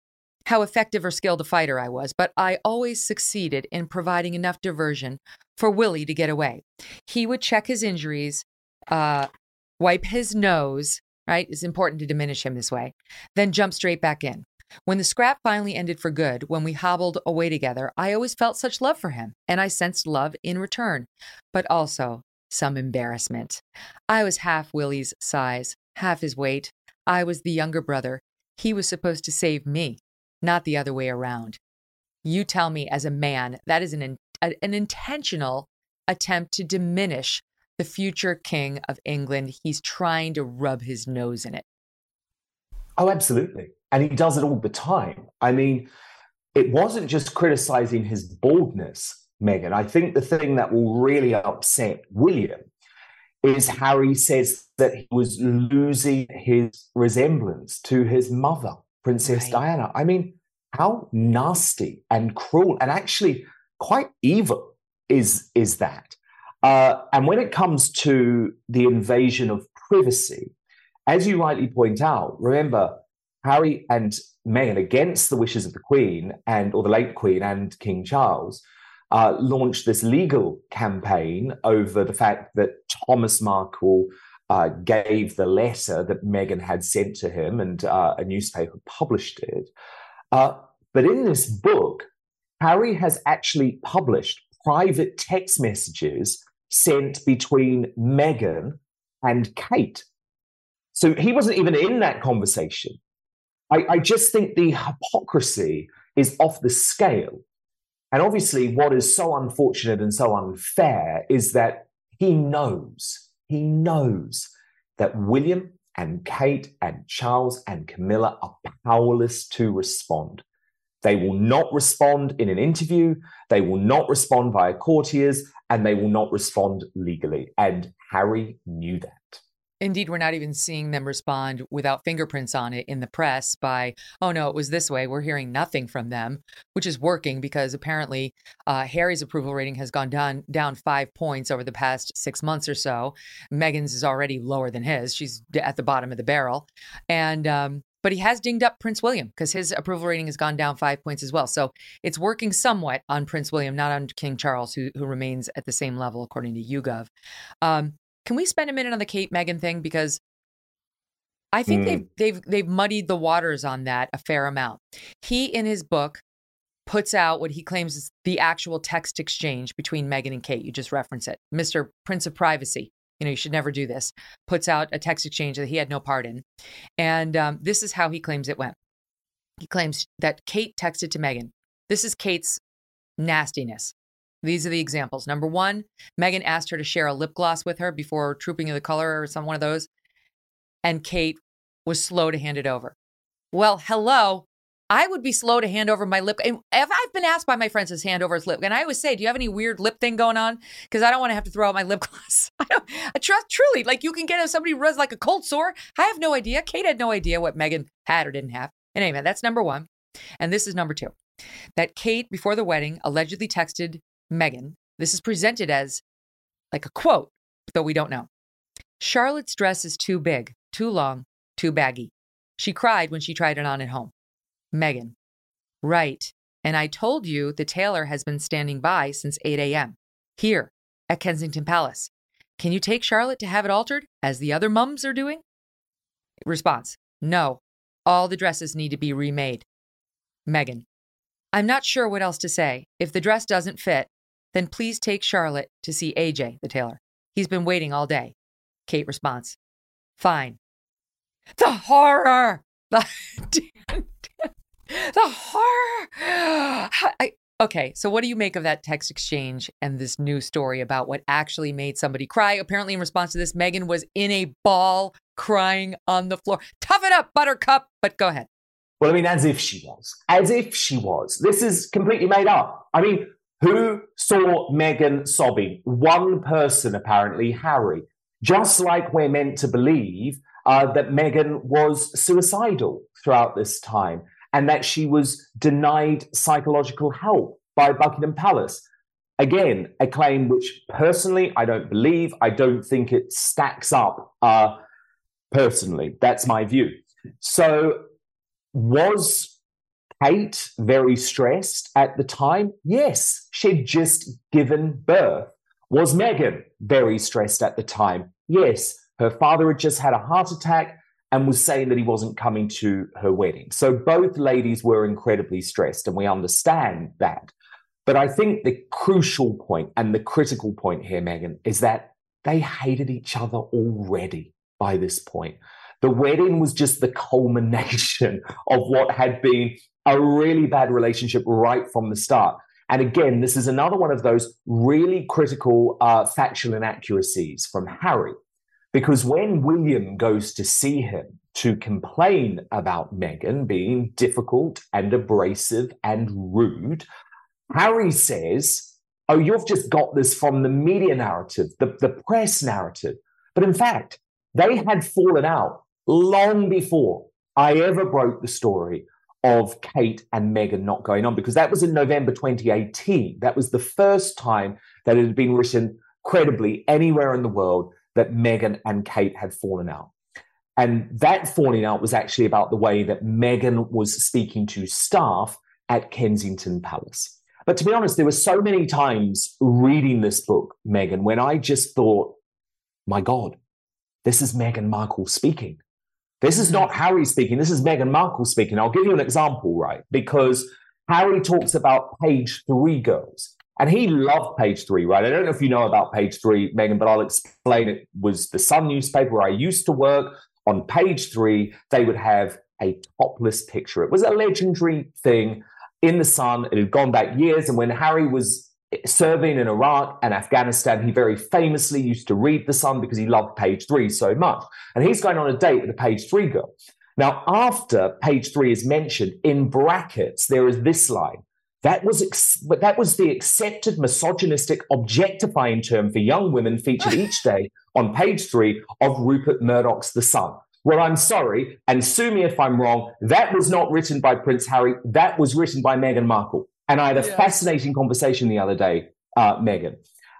how effective or skilled a fighter I was, but I always succeeded in providing enough diversion for Willie to get away. He would check his injuries, uh, wipe his nose, right? It's important to diminish him this way, then jump straight back in. When the scrap finally ended for good, when we hobbled away together, I always felt such love for him, and I sensed love in return, but also some embarrassment. I was half Willie's size, half his weight. I was the younger brother. He was supposed to save me, not the other way around. You tell me, as a man, that is an, an intentional attempt to diminish the future king of England. He's trying to rub his nose in it. Oh, absolutely. And he does it all the time. I mean, it wasn't just criticizing his baldness, Megyn. I think the thing that will really upset William is Harry says that he was losing his resemblance to his mother, Princess right. Diana. I mean, how nasty and cruel and actually quite evil is is that? Uh, and when it comes to the invasion of privacy, as you rightly point out, remember Harry and Meghan, against the wishes of the Queen and or the late Queen and King Charles, uh, launched this legal campaign over the fact that Thomas Markle uh, gave the letter that Meghan had sent to him, and uh, a newspaper published it. Uh, but in this book, Harry has actually published private text messages sent between Meghan and Kate. So he wasn't even in that conversation. I, I just think the hypocrisy is off the scale. And obviously, what is so unfortunate and so unfair is that he knows, he knows that William and Kate and Charles and Camilla are powerless to respond. They will not respond in an interview, they will not respond via courtiers, and they will not respond legally. And Harry knew that. Indeed, we're not even seeing them respond without fingerprints on it in the press by, oh no, it was this way. We're hearing nothing from them, which is working because apparently uh, Harry's approval rating has gone down down five points over the past six months or so. Meghan's is already lower than his; she's at the bottom of the barrel, and um, but he has dinged up Prince William because his approval rating has gone down five points as well. So it's working somewhat on Prince William, not on King Charles, who who remains at the same level according to YouGov. Um, can we spend a minute on the Kate Meghan thing because I think mm. they've they've they've muddied the waters on that a fair amount. He in his book puts out what he claims is the actual text exchange between Meghan and Kate. You just reference it. Mr. Prince of Privacy, you know, you should never do this, puts out a text exchange that he had no part in. And um, this is how he claims it went. He claims that Kate texted to Meghan. This is Kate's nastiness. These are the examples. Number one, Meghan asked her to share a lip gloss with her before trooping in the color or some one of those. And Kate was slow to hand it over. Well, hello. I would be slow to hand over my lip. And I've been asked by my friends to hand over his lip, and I always say, "Do you have any weird lip thing going on?" Because I don't want to have to throw out my lip gloss. I don't. I trust truly. Like you can get if somebody runs like a cold sore. I have no idea. Kate had no idea what Meghan had or didn't have. And anyway, that's number one. And this is number two. That Kate, before the wedding, allegedly texted Meghan, this is presented as like a quote, though we don't know. Charlotte's dress is too big, too long, too baggy. She cried when she tried it on at home. Meghan, right. And I told you the tailor has been standing by since 8 a.m. here at Kensington Palace. Can you take Charlotte to have it altered, as the other mums are doing? Response No. All the dresses need to be remade. Meghan, I'm not sure what else to say. If the dress doesn't fit, then please take Charlotte to see AJ, the tailor. He's been waiting all day. Kate responds, Fine. The horror! The, the horror! I, okay, so what do you make of that text exchange and this new story about what actually made somebody cry? Apparently, in response to this, Meghan was in a ball crying on the floor. Tough it up, Buttercup, but go ahead. Well, I mean, as if she was. As if she was. This is completely made up. I mean, who saw Meghan sobbing? One person, apparently, Harry. Just like we're meant to believe uh, that Meghan was suicidal throughout this time and that she was denied psychological help by Buckingham Palace. Again, a claim which personally I don't believe. I don't think it stacks up uh, personally. That's my view. So, was Kate very stressed at the time? Yes, she'd just given birth. Was Meghan very stressed at the time? Yes, her father had just had a heart attack and was saying that he wasn't coming to her wedding. So both ladies were incredibly stressed, and we understand that. But I think the crucial point and the critical point here, Megyn, is that they hated each other already by this point. The wedding was just the culmination of what had been a really bad relationship right from the start. And again, this is another one of those really critical uh, factual inaccuracies from Harry. Because when William goes to see him to complain about Meghan being difficult and abrasive and rude, Harry says, Oh, you've just got this from the media narrative, the, the press narrative. But in fact, they had fallen out long before I ever broke the story of Kate and Meghan not going on, because that was in November 2018. That was the first time that it had been written credibly anywhere in the world that Meghan and Kate had fallen out. And that falling out was actually about the way that Meghan was speaking to staff at Kensington Palace. But to be honest, there were so many times reading this book, Megyn, when I just thought, my God, this is Meghan Markle speaking. This is not mm. Harry speaking. This is Meghan Markle speaking. I'll give you an example, right? Because Harry talks about page three girls. And he loved page three, right? I don't know if you know about page three, Megyn, but I'll explain it. Was the Sun newspaper where I used to work. On page three, they would have a topless picture. It was a legendary thing in the Sun. It had gone back years. And when Harry was serving in Iraq and Afghanistan, he very famously used to read The Sun because he loved page three so much. And he's going on a date with a page three girl. Now, after page three is mentioned, in brackets, there is this line. That was ex- that was the accepted misogynistic objectifying term for young women featured each day on page three of Rupert Murdoch's The Sun. Well, I'm sorry, and sue me if I'm wrong. That was not written by Prince Harry. That was written by Meghan Markle. And I had a yes. fascinating conversation the other day, uh, Megyn,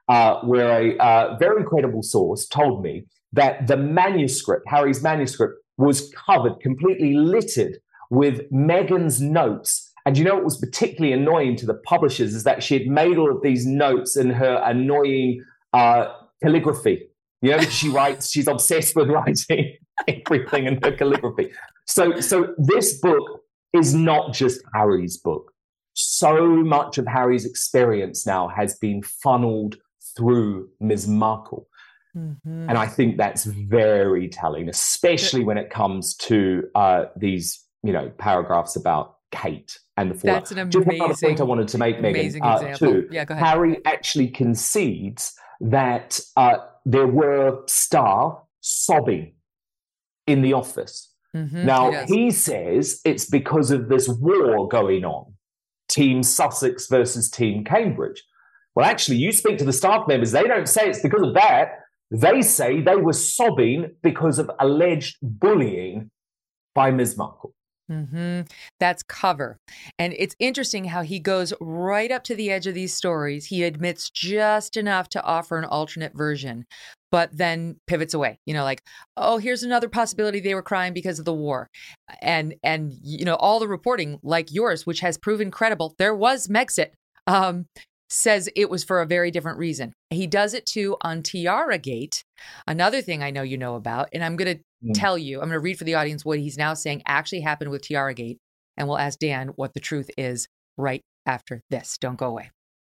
uh, where a uh, very credible source told me that the manuscript, Harry's manuscript, was covered, completely littered with Meghan's notes. And you know what was particularly annoying to the publishers is that she had made all of these notes in her annoying uh, calligraphy. You know, she writes, she's obsessed with writing everything in her calligraphy. So, so this book is not just Harry's book so much of Harry's experience now has been funneled through Ms. Markle. Mm-hmm. And I think that's very telling, especially when it comes to uh, these, you know, paragraphs about Kate and the fallout. That's an amazing, Just another point I wanted to make, Megyn, uh, too. Yeah, go ahead. Harry actually concedes that uh, there were staff sobbing in the office. Mm-hmm, now, he says it's because of this war going on Team Sussex versus Team Cambridge. Well, actually, you speak to the staff members, they don't say it's because of that. They say they were sobbing because of alleged bullying by Ms. Markle. Mm-hmm. That's cover. And it's interesting how he goes right up to the edge of these stories. He admits just enough to offer an alternate version, but then pivots away. You know, like, oh, here's another possibility they were crying because of the war. And and you know, all the reporting, like yours, which has proven credible, there was Megxit. Um, says it was for a very different reason. He does it too on Tiara Gate, another thing I know you know about. And I'm going to mm. tell you, I'm going to read for the audience what he's now saying actually happened with Tiara Gate. And we'll ask Dan what the truth is right after this. Don't go away.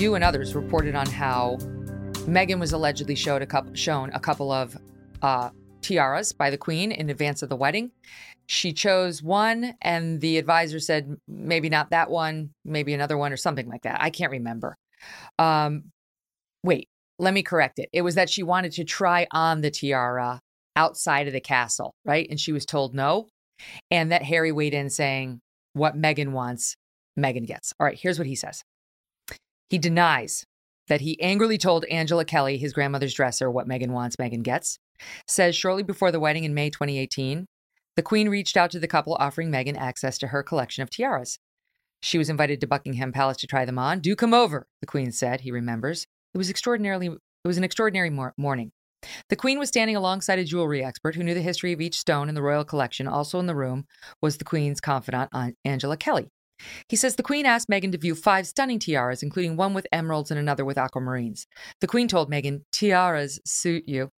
You and others reported on how Meghan was allegedly showed a couple, shown a couple of uh, tiaras by the Queen in advance of the wedding. She chose one, and the advisor said maybe not that one, maybe another one, or something like that. I can't remember. Um, wait, let me correct it. It was that she wanted to try on the tiara outside of the castle, right? And she was told no. And that Harry weighed in saying, What Meghan wants, Meghan gets. All right, here's what he says. He denies that he angrily told Angela Kelly, his grandmother's dresser, what Meghan wants, Meghan gets. Says shortly before the wedding in May 2018, the Queen reached out to the couple offering Meghan access to her collection of tiaras. She was invited to Buckingham Palace to try them on. Do come over, the Queen said, he remembers. It was extraordinarily it was an extraordinary mor- morning. The Queen was standing alongside a jewelry expert who knew the history of each stone in the royal collection. Also in the room was the Queen's confidant, Angela Kelly. He says the Queen asked Meghan to view five stunning tiaras, including one with emeralds and another with aquamarines. The Queen told Meghan, Tiaras suit you.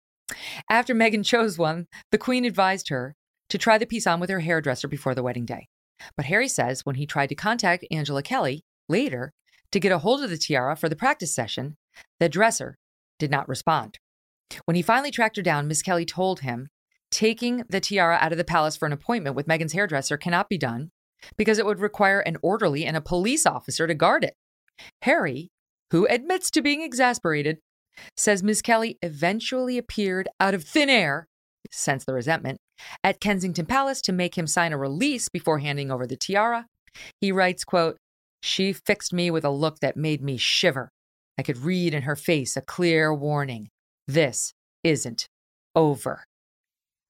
After Meghan chose one, the Queen advised her to try the piece on with her hairdresser before the wedding day. But Harry says when he tried to contact Angela Kelly later to get a hold of the tiara for the practice session, the dresser did not respond. When he finally tracked her down, Miss Kelly told him taking the tiara out of the palace for an appointment with Meghan's hairdresser cannot be done because it would require an orderly and a police officer to guard it. Harry, who admits to being exasperated, says Miss Kelly eventually appeared out of thin air, sense the resentment, at Kensington Palace to make him sign a release before handing over the tiara. He writes, quote, She fixed me with a look that made me shiver. I could read in her face a clear warning. This isn't over.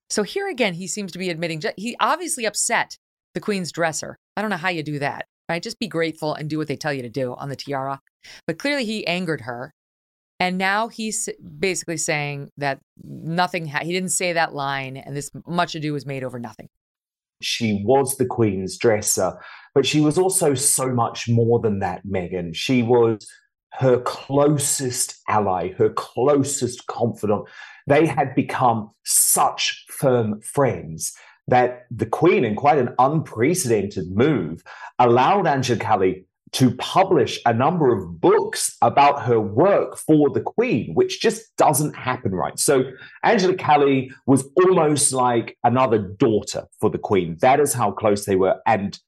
So here again, he seems to be admitting he obviously upset the queen's dresser. I don't know how you do that, right? Just be grateful and do what they tell you to do on the tiara. But clearly he angered her. And now he's basically saying that nothing, ha- he didn't say that line, and this much ado was made over nothing. She was the Queen's dresser, but she was also so much more than that, Megyn. She was her closest ally, her closest confidant. They had become such firm friends that the Queen, in quite an unprecedented move, allowed Angela Kelly to publish a number of books about her work for the Queen, which just doesn't happen right. So Angela Kelly was almost like another daughter for the Queen. That is how close they were. And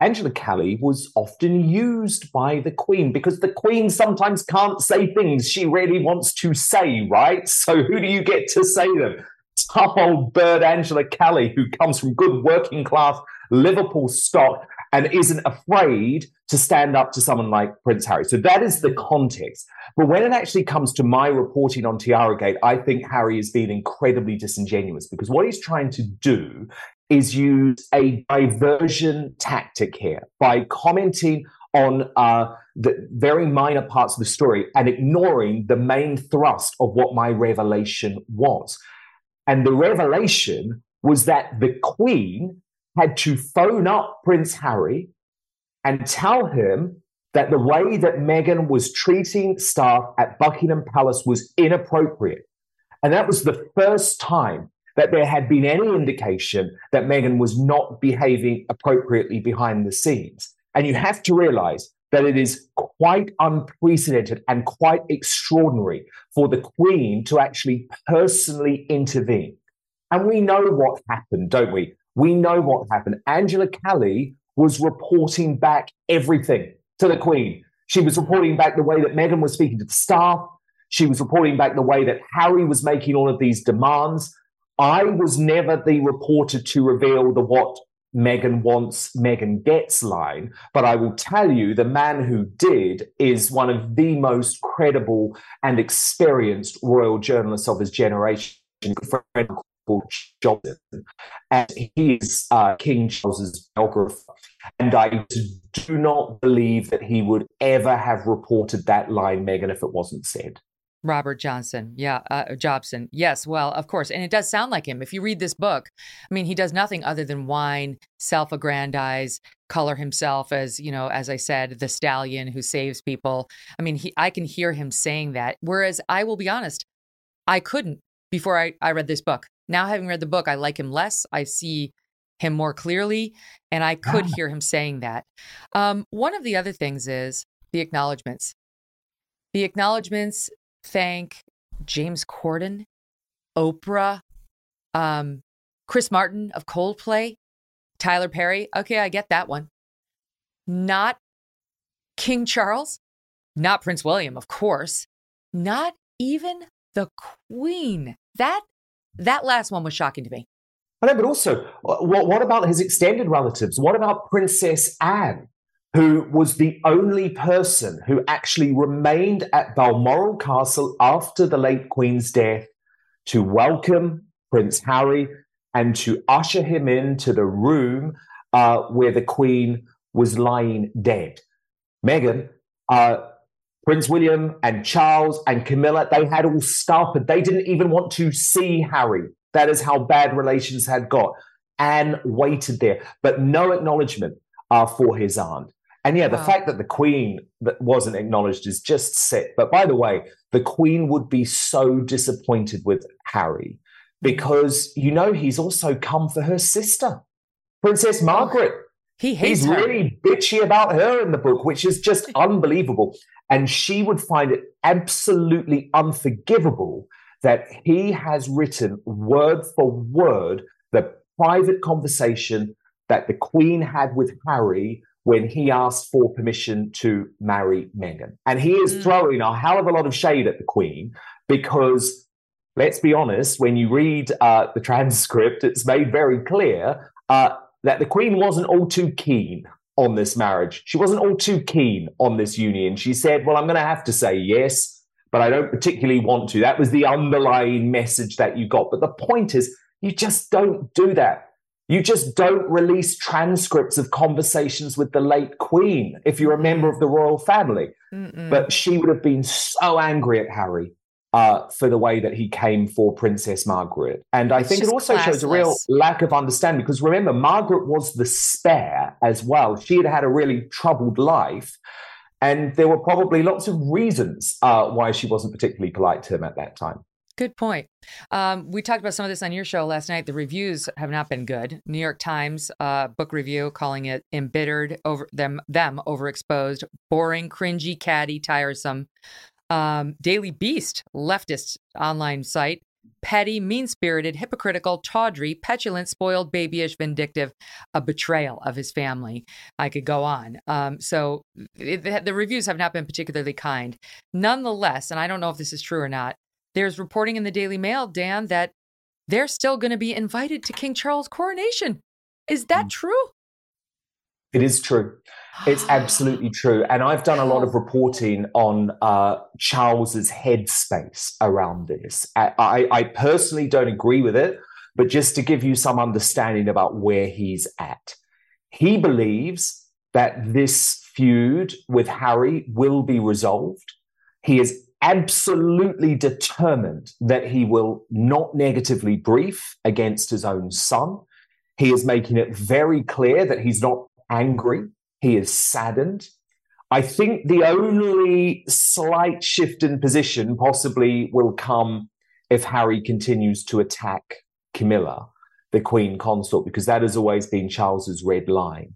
Angela Kelly was often used by the Queen because the Queen sometimes can't say things she really wants to say, right? So who do you get to say them? Tough old bird Angela Kelly, who comes from good working class Liverpool stock and isn't afraid to stand up to someone like Prince Harry. So that is the context. But when it actually comes to my reporting on Tiara Gate, I think Harry is being incredibly disingenuous because what he's trying to do is use a diversion tactic here by commenting on uh, the very minor parts of the story and ignoring the main thrust of what my revelation was. And the revelation was that the Queen had to phone up Prince Harry and tell him that the way that Meghan was treating staff at Buckingham Palace was inappropriate. And that was the first time that there had been any indication that Meghan was not behaving appropriately behind the scenes. And you have to realize that it is quite unprecedented and quite extraordinary for the Queen to actually personally intervene. And we know what happened, don't we? We know what happened. Angela Kelly was reporting back everything to the Queen. She was reporting back the way that Meghan was speaking to the staff. She was reporting back the way that Harry was making all of these demands. I was never the reporter to reveal the what Meghan wants, Meghan gets line. But I will tell you, the man who did is one of the most credible and experienced royal journalists of his generation, friend called Jobson. And he is uh, King Charles's biographer. And I do not believe that he would ever have reported that line, Megyn, if it wasn't said. Robert Johnson. Yeah. Uh, Jobson. Yes. Well, of course. And it does sound like him. If you read this book, I mean, he does nothing other than whine, self aggrandize, color himself as, you know, as I said, the stallion who saves people. I mean, he, I can hear him saying that. Whereas I will be honest, I couldn't before I, I read this book. Now, having read the book, I like him less. I see him more clearly, and I could hear him saying that. Um, one of the other things is the acknowledgments. The acknowledgments thank James Corden, Oprah, um, Chris Martin of Coldplay, Tyler Perry. Okay, I get that one. Not King Charles, not Prince William, of course, not even the Queen. That that last one was shocking to me. I know, but also, what, what about his extended relatives? What about Princess Anne? Who was the only person who actually remained at Balmoral Castle after the late Queen's death to welcome Prince Harry and to usher him into the room uh, where the Queen was lying dead. Meghan, uh, Prince William and Charles and Camilla, they had all scuppered. They didn't even want to see Harry. That is how bad relations had got. Anne waited there, but no acknowledgement uh, for his aunt. And yeah, the Wow. fact that the Queen that wasn't acknowledged is just sick. But by the way, the Queen would be so disappointed with Harry because you know he's also come for her sister, Princess oh, Margaret. He hates He's her. really bitchy about her in the book, which is just unbelievable. And she would find it absolutely unforgivable that he has written word for word the private conversation that the Queen had with Harry when he asked for permission to marry Meghan. And he is Mm. throwing a hell of a lot of shade at the Queen because let's be honest, when you read uh, the transcript, it's made very clear uh, that the Queen wasn't all too keen on this marriage. She wasn't all too keen on this union. She said, Well, I'm going to have to say yes, but I don't particularly want to. That was the underlying message that you got. But the point is, you just don't do that. You just don't release transcripts of conversations with the late Queen if you're a member of the royal family. Mm-mm. But she would have been so angry at Harry uh, for the way that he came for Princess Margaret. And I It's think it also shows a real lack of understanding because remember, Margaret was the spare as well. She had had a really troubled life. And there were probably lots of reasons uh, why she wasn't particularly polite to him at that time. Good point. Um, we talked about some of this on your show last night. The reviews have not been good. New York Times uh, book review calling it embittered over them, them overexposed, boring, cringy, catty, tiresome. Um, Daily Beast, leftist online site, petty, mean spirited, hypocritical, tawdry, petulant, spoiled, babyish, vindictive, a betrayal of his family. I could go on. Um, so it, the, the reviews have not been particularly kind. Nonetheless, and I don't know if this is true or not, there's reporting in the Daily Mail, Dan, that they're still going to be invited to King Charles' coronation. Is that true? It is true. It's absolutely true. And I've done a lot of reporting on uh, Charles's headspace around this. I, I, I personally don't agree with it, but just to give you some understanding about where he's at, he believes that this feud with Harry will be resolved. He is absolutely determined that he will not negatively brief against his own son. He is making it very clear that he's not angry, he is saddened. I think the only slight shift in position possibly will come if Harry continues to attack Camilla, the Queen Consort, because that has always been Charles's red line.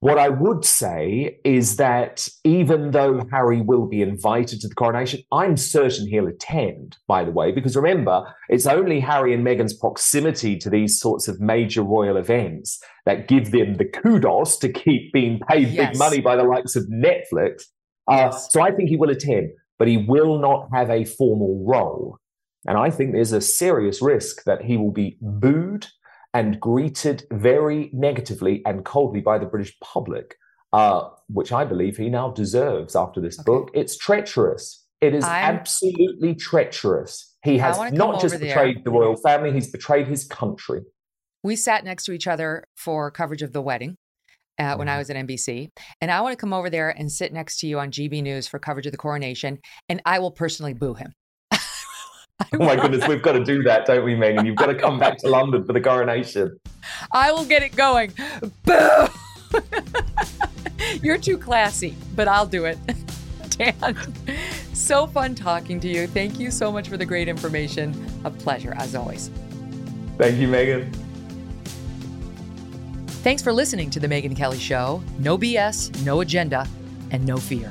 What I would say is that even though Harry will be invited to the coronation, I'm certain he'll attend, by the way, because remember, it's only Harry and Meghan's proximity to these sorts of major royal events that give them the kudos to keep being paid Yes. big money by the likes of Netflix. Uh, so I think he will attend, but he will not have a formal role. And I think there's a serious risk that he will be booed and greeted very negatively and coldly by the British public, uh, which I believe he now deserves after this book. It's treacherous. It is I'm- absolutely treacherous. He has not just betrayed the royal family, he's betrayed his country. We sat next to each other for coverage of the wedding. Uh, when I was at NBC, and I want to come over there and sit next to you on GB News for coverage of the coronation, and I will personally boo him. Oh my goodness, we've got to do that, don't we, Megyn? You've got to come back to London for the coronation. I will get it going. Boo! You're too classy, but I'll do it. Dan, so fun talking to you. Thank you so much for the great information. A pleasure, as always. Thank you, Megyn. Thanks for listening to The Megyn Kelly Show. No BS, no agenda, and no fear.